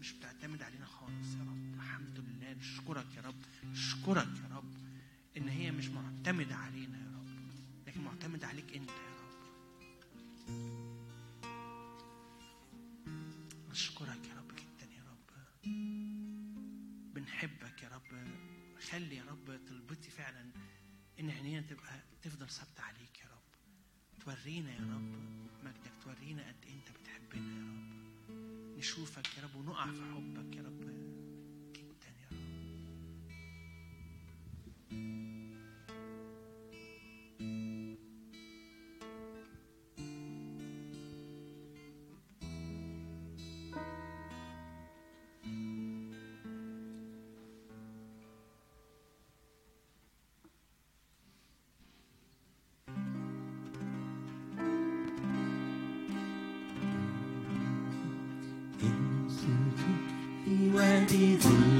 مش بتعتمد علينا خالص يا رب. الحمد لله. نشكرك يا رب نشكرك يا رب إن هي مش معتمدة علينا يا رب لكن معتمدة عليك أنت يا رب. نشكرك يا رب جدا يا رب. بنحبك يا رب. خلي يا رب طلبتي فعلا إن عينينا تبقى تفضل ثابتة عليك يا رب. تورينا يا رب مجدك تورينا قد إيه أنت بتحبنا يا رب. نشوفك يا رب ونقع في حبك يا رب جدا يا رب. في